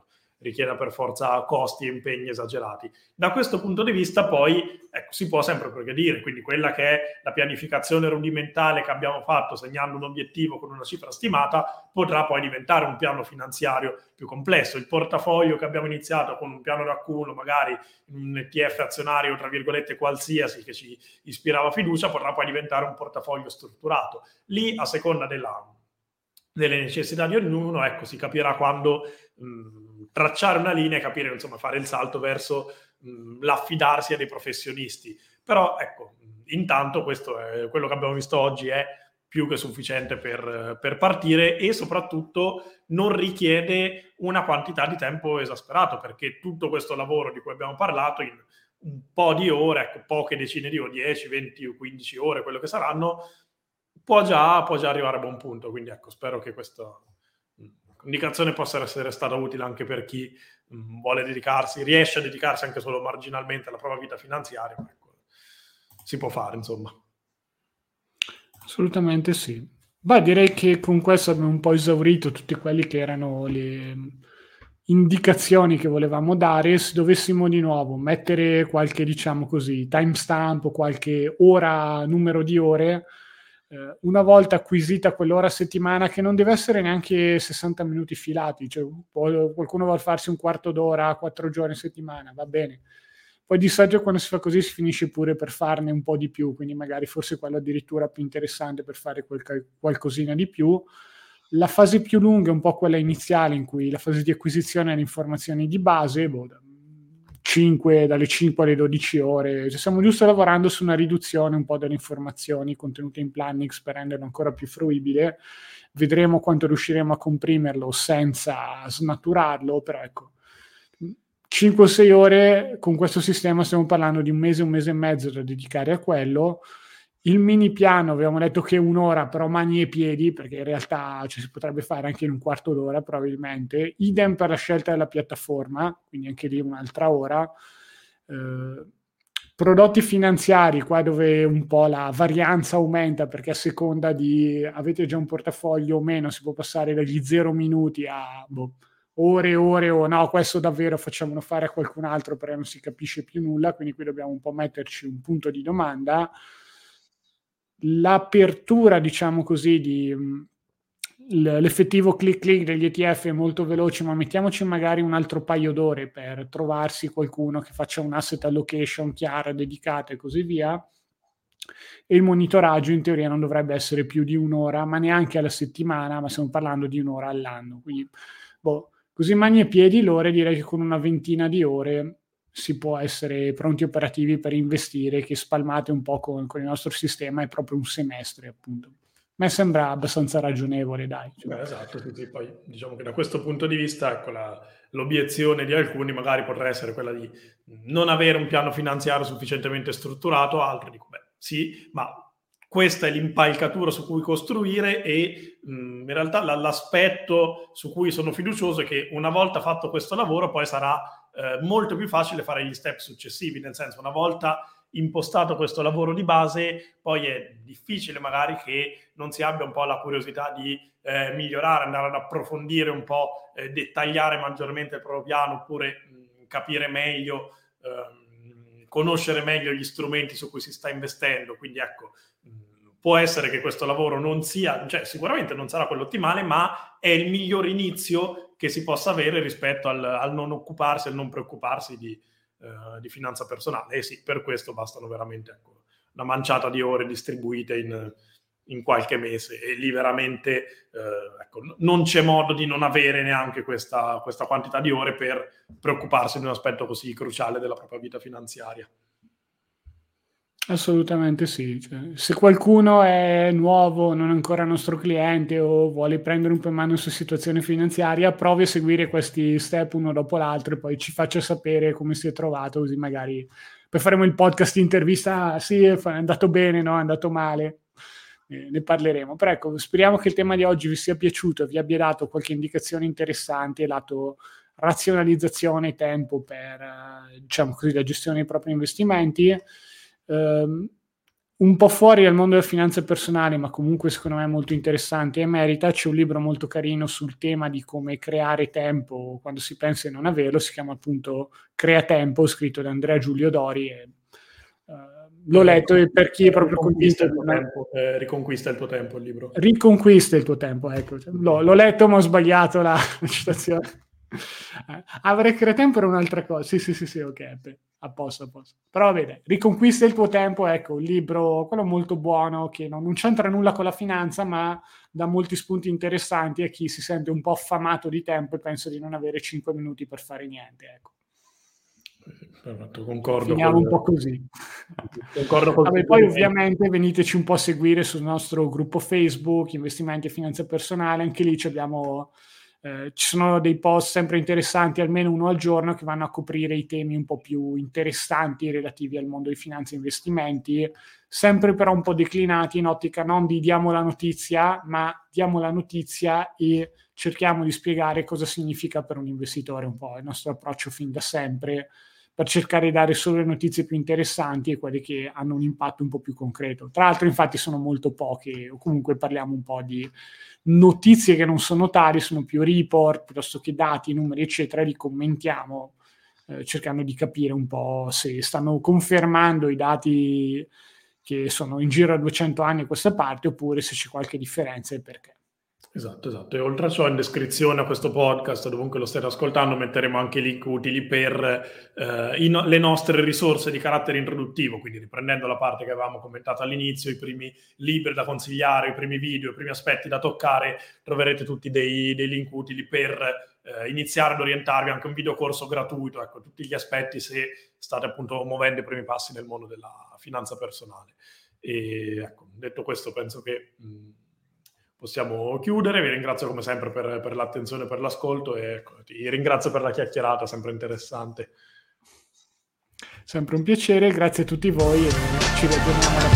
richieda per forza costi e impegni esagerati. Da questo punto di vista poi ecco, si può sempre progredire, quindi quella che è la pianificazione rudimentale che abbiamo fatto segnando un obiettivo con una cifra stimata potrà poi diventare un piano finanziario più complesso. Il portafoglio che abbiamo iniziato con un piano d'accumulo, magari un ETF azionario, tra virgolette, qualsiasi che ci ispirava fiducia, potrà poi diventare un portafoglio strutturato. Lì, a seconda della, delle necessità di ognuno, ecco, si capirà quando... Mh, tracciare una linea e capire, insomma, fare il salto verso mh, l'affidarsi a dei professionisti. Però, ecco, intanto questo è quello che abbiamo visto oggi è più che sufficiente per, per, partire e soprattutto non richiede una quantità di tempo esasperato perché tutto questo lavoro di cui abbiamo parlato in un po' di ore, ecco, poche decine di ore, 10, 20 o 15 ore, quello che saranno, può già, può già arrivare a buon punto. Quindi ecco, spero che questo, indicazione possa essere stata utile anche per chi mm, vuole dedicarsi, riesce a dedicarsi anche solo marginalmente alla propria vita finanziaria. Ecco, si può fare, insomma. Assolutamente sì. Beh, direi che con questo abbiamo un po' esaurito tutti quelli che erano le indicazioni che volevamo dare. Se dovessimo di nuovo mettere qualche, diciamo così, timestamp o qualche ora, numero di ore, eh, una volta acquisita quell'ora a settimana, che non deve essere neanche 60 minuti filati, cioè qualcuno vuole farsi un quarto d'ora, quattro giorni a settimana, va bene poi di solito quando si fa così si finisce pure per farne un po' di più, quindi magari forse quello addirittura più interessante per fare quel, qualcosina di più. La fase più lunga è un po' quella iniziale, in cui la fase di acquisizione delle informazioni di base, boh, 5, dalle 5 alle 12 ore. Cioè, stiamo giusto lavorando su una riduzione un po' delle informazioni contenute in Plannix per renderlo ancora più fruibile. Vedremo quanto riusciremo a comprimerlo senza snaturarlo, però ecco, 5 o 6 ore con questo sistema stiamo parlando di un mese, un mese e mezzo da dedicare a quello. Il mini piano avevamo detto che un'ora, però mani e piedi, perché in realtà cioè, si potrebbe fare anche in un quarto d'ora probabilmente. Idem per la scelta della piattaforma, quindi anche lì un'altra ora. Eh, prodotti finanziari, qua dove un po' la varianza aumenta perché a seconda di avete già un portafoglio o meno, si può passare dagli 0 minuti a boh, ore e ore o no, questo davvero facciamolo fare a qualcun altro perché non si capisce più nulla, quindi qui dobbiamo un po' metterci un punto di domanda. L'apertura, diciamo così, di l'effettivo click click degli ETF è molto veloce, ma mettiamoci magari un altro paio d'ore per trovarsi qualcuno che faccia un asset allocation chiara, dedicata e così via. E il monitoraggio in teoria non dovrebbe essere più di un'ora, ma neanche alla settimana, ma stiamo parlando di un'ora all'anno. Quindi, boh, Così mani e piedi l'ore direi che con una ventina di ore si può essere pronti operativi per investire, che spalmate un po' con, con il nostro sistema è proprio un semestre appunto. A me sembra abbastanza ragionevole, dai. Beh, esatto, sì, poi diciamo che da questo punto di vista ecco, la, l'obiezione di alcuni magari potrà essere quella di non avere un piano finanziario sufficientemente strutturato, altri dico, beh, sì, ma questa è l'impalcatura su cui costruire e mh, in realtà l'aspetto su cui sono fiducioso è che una volta fatto questo lavoro poi sarà eh, molto più facile fare gli step successivi, nel senso una volta impostato questo lavoro di base, poi è difficile magari che non si abbia un po' la curiosità di eh, migliorare, andare ad approfondire un po', eh, dettagliare maggiormente il proprio piano oppure mh, capire meglio, ehm, conoscere meglio gli strumenti su cui si sta investendo. Quindi ecco, può essere che questo lavoro non sia, cioè sicuramente non sarà quello ottimale, ma è il miglior inizio che si possa avere rispetto al, al non occuparsi, al non preoccuparsi di, uh, di, finanza personale. E sì, per questo bastano veramente ecco, una manciata di ore distribuite in, in qualche mese e lì veramente uh, ecco, non c'è modo di non avere neanche questa, questa quantità di ore per preoccuparsi di un aspetto così cruciale della propria vita finanziaria. Assolutamente sì. Cioè, se qualcuno è nuovo, non ancora nostro cliente o vuole prendere un po' in mano la sua situazione finanziaria, provi a seguire questi step uno dopo l'altro e poi ci faccia sapere come si è trovato, così magari poi faremo il podcast intervista, ah, sì, è andato bene, no, è andato male, eh, ne parleremo. Però ecco, speriamo che il tema di oggi vi sia piaciuto, vi abbia dato qualche indicazione interessante, lato razionalizzazione, tempo per, eh, diciamo così, la gestione dei propri investimenti ehm, un po' fuori dal mondo delle finanze personali, ma comunque secondo me molto interessante e merita. C'è un libro molto carino sul tema di come creare tempo quando si pensa di non averlo, si chiama appunto Crea Tempo, scritto da Andrea Giulio Dori. E, uh, l'ho letto e per chi è proprio convinto... Il tuo tempo, eh, riconquista il tuo tempo il libro. Riconquista il tuo tempo, ecco. L'ho, l'ho letto ma ho sbagliato la, la citazione. Avrei creato tempo era un'altra cosa. Sì, sì, sì, sì, ok a posto, a posto. Però vede, riconquista il tuo tempo, ecco, un libro, quello molto buono, che non, non, c'entra nulla con la finanza, ma dà molti spunti interessanti a chi si sente un po' affamato di tempo e pensa di non avere 5 minuti per fare niente, ecco. Perfetto, concordo. Finiamo con... un po' così. Concordo con Vabbè, poi ovviamente veniteci un po' a seguire sul nostro gruppo Facebook, investimenti e finanza personale, anche lì abbiamo eh, ci sono dei post sempre interessanti, almeno uno al giorno, che vanno a coprire i temi un po' più interessanti relativi al mondo di finanza e investimenti, sempre però un po' declinati in ottica non di diamo la notizia, ma diamo la notizia e cerchiamo di spiegare cosa significa per un investitore, un po' il nostro approccio fin da sempre per cercare di dare solo le notizie più interessanti e quelle che hanno un impatto un po' più concreto. Tra l'altro, infatti, sono molto poche, o comunque parliamo un po' di notizie che non sono tali, sono più report piuttosto che dati, numeri, eccetera, li commentiamo eh, cercando di capire un po' se stanno confermando i dati che sono in giro a 200 anni a questa parte oppure se c'è qualche differenza e perché. Esatto, esatto. E oltre a ciò, in descrizione a questo podcast, dovunque lo state ascoltando, metteremo anche link utili per eh, no- le nostre risorse di carattere introduttivo, quindi riprendendo la parte che avevamo commentato all'inizio, i primi libri da consigliare, i primi video, i primi aspetti da toccare, troverete tutti dei, dei link utili per eh, iniziare ad orientarvi, anche un video corso gratuito, ecco, tutti gli aspetti se state appunto muovendo i primi passi nel mondo della finanza personale. E ecco, detto questo, penso che... Mh, possiamo chiudere. Vi ringrazio come sempre per, per l'attenzione per l'ascolto e ecco, ti ringrazio per la chiacchierata, sempre interessante. Sempre un piacere, grazie a tutti voi e ci vediamo alla prossima.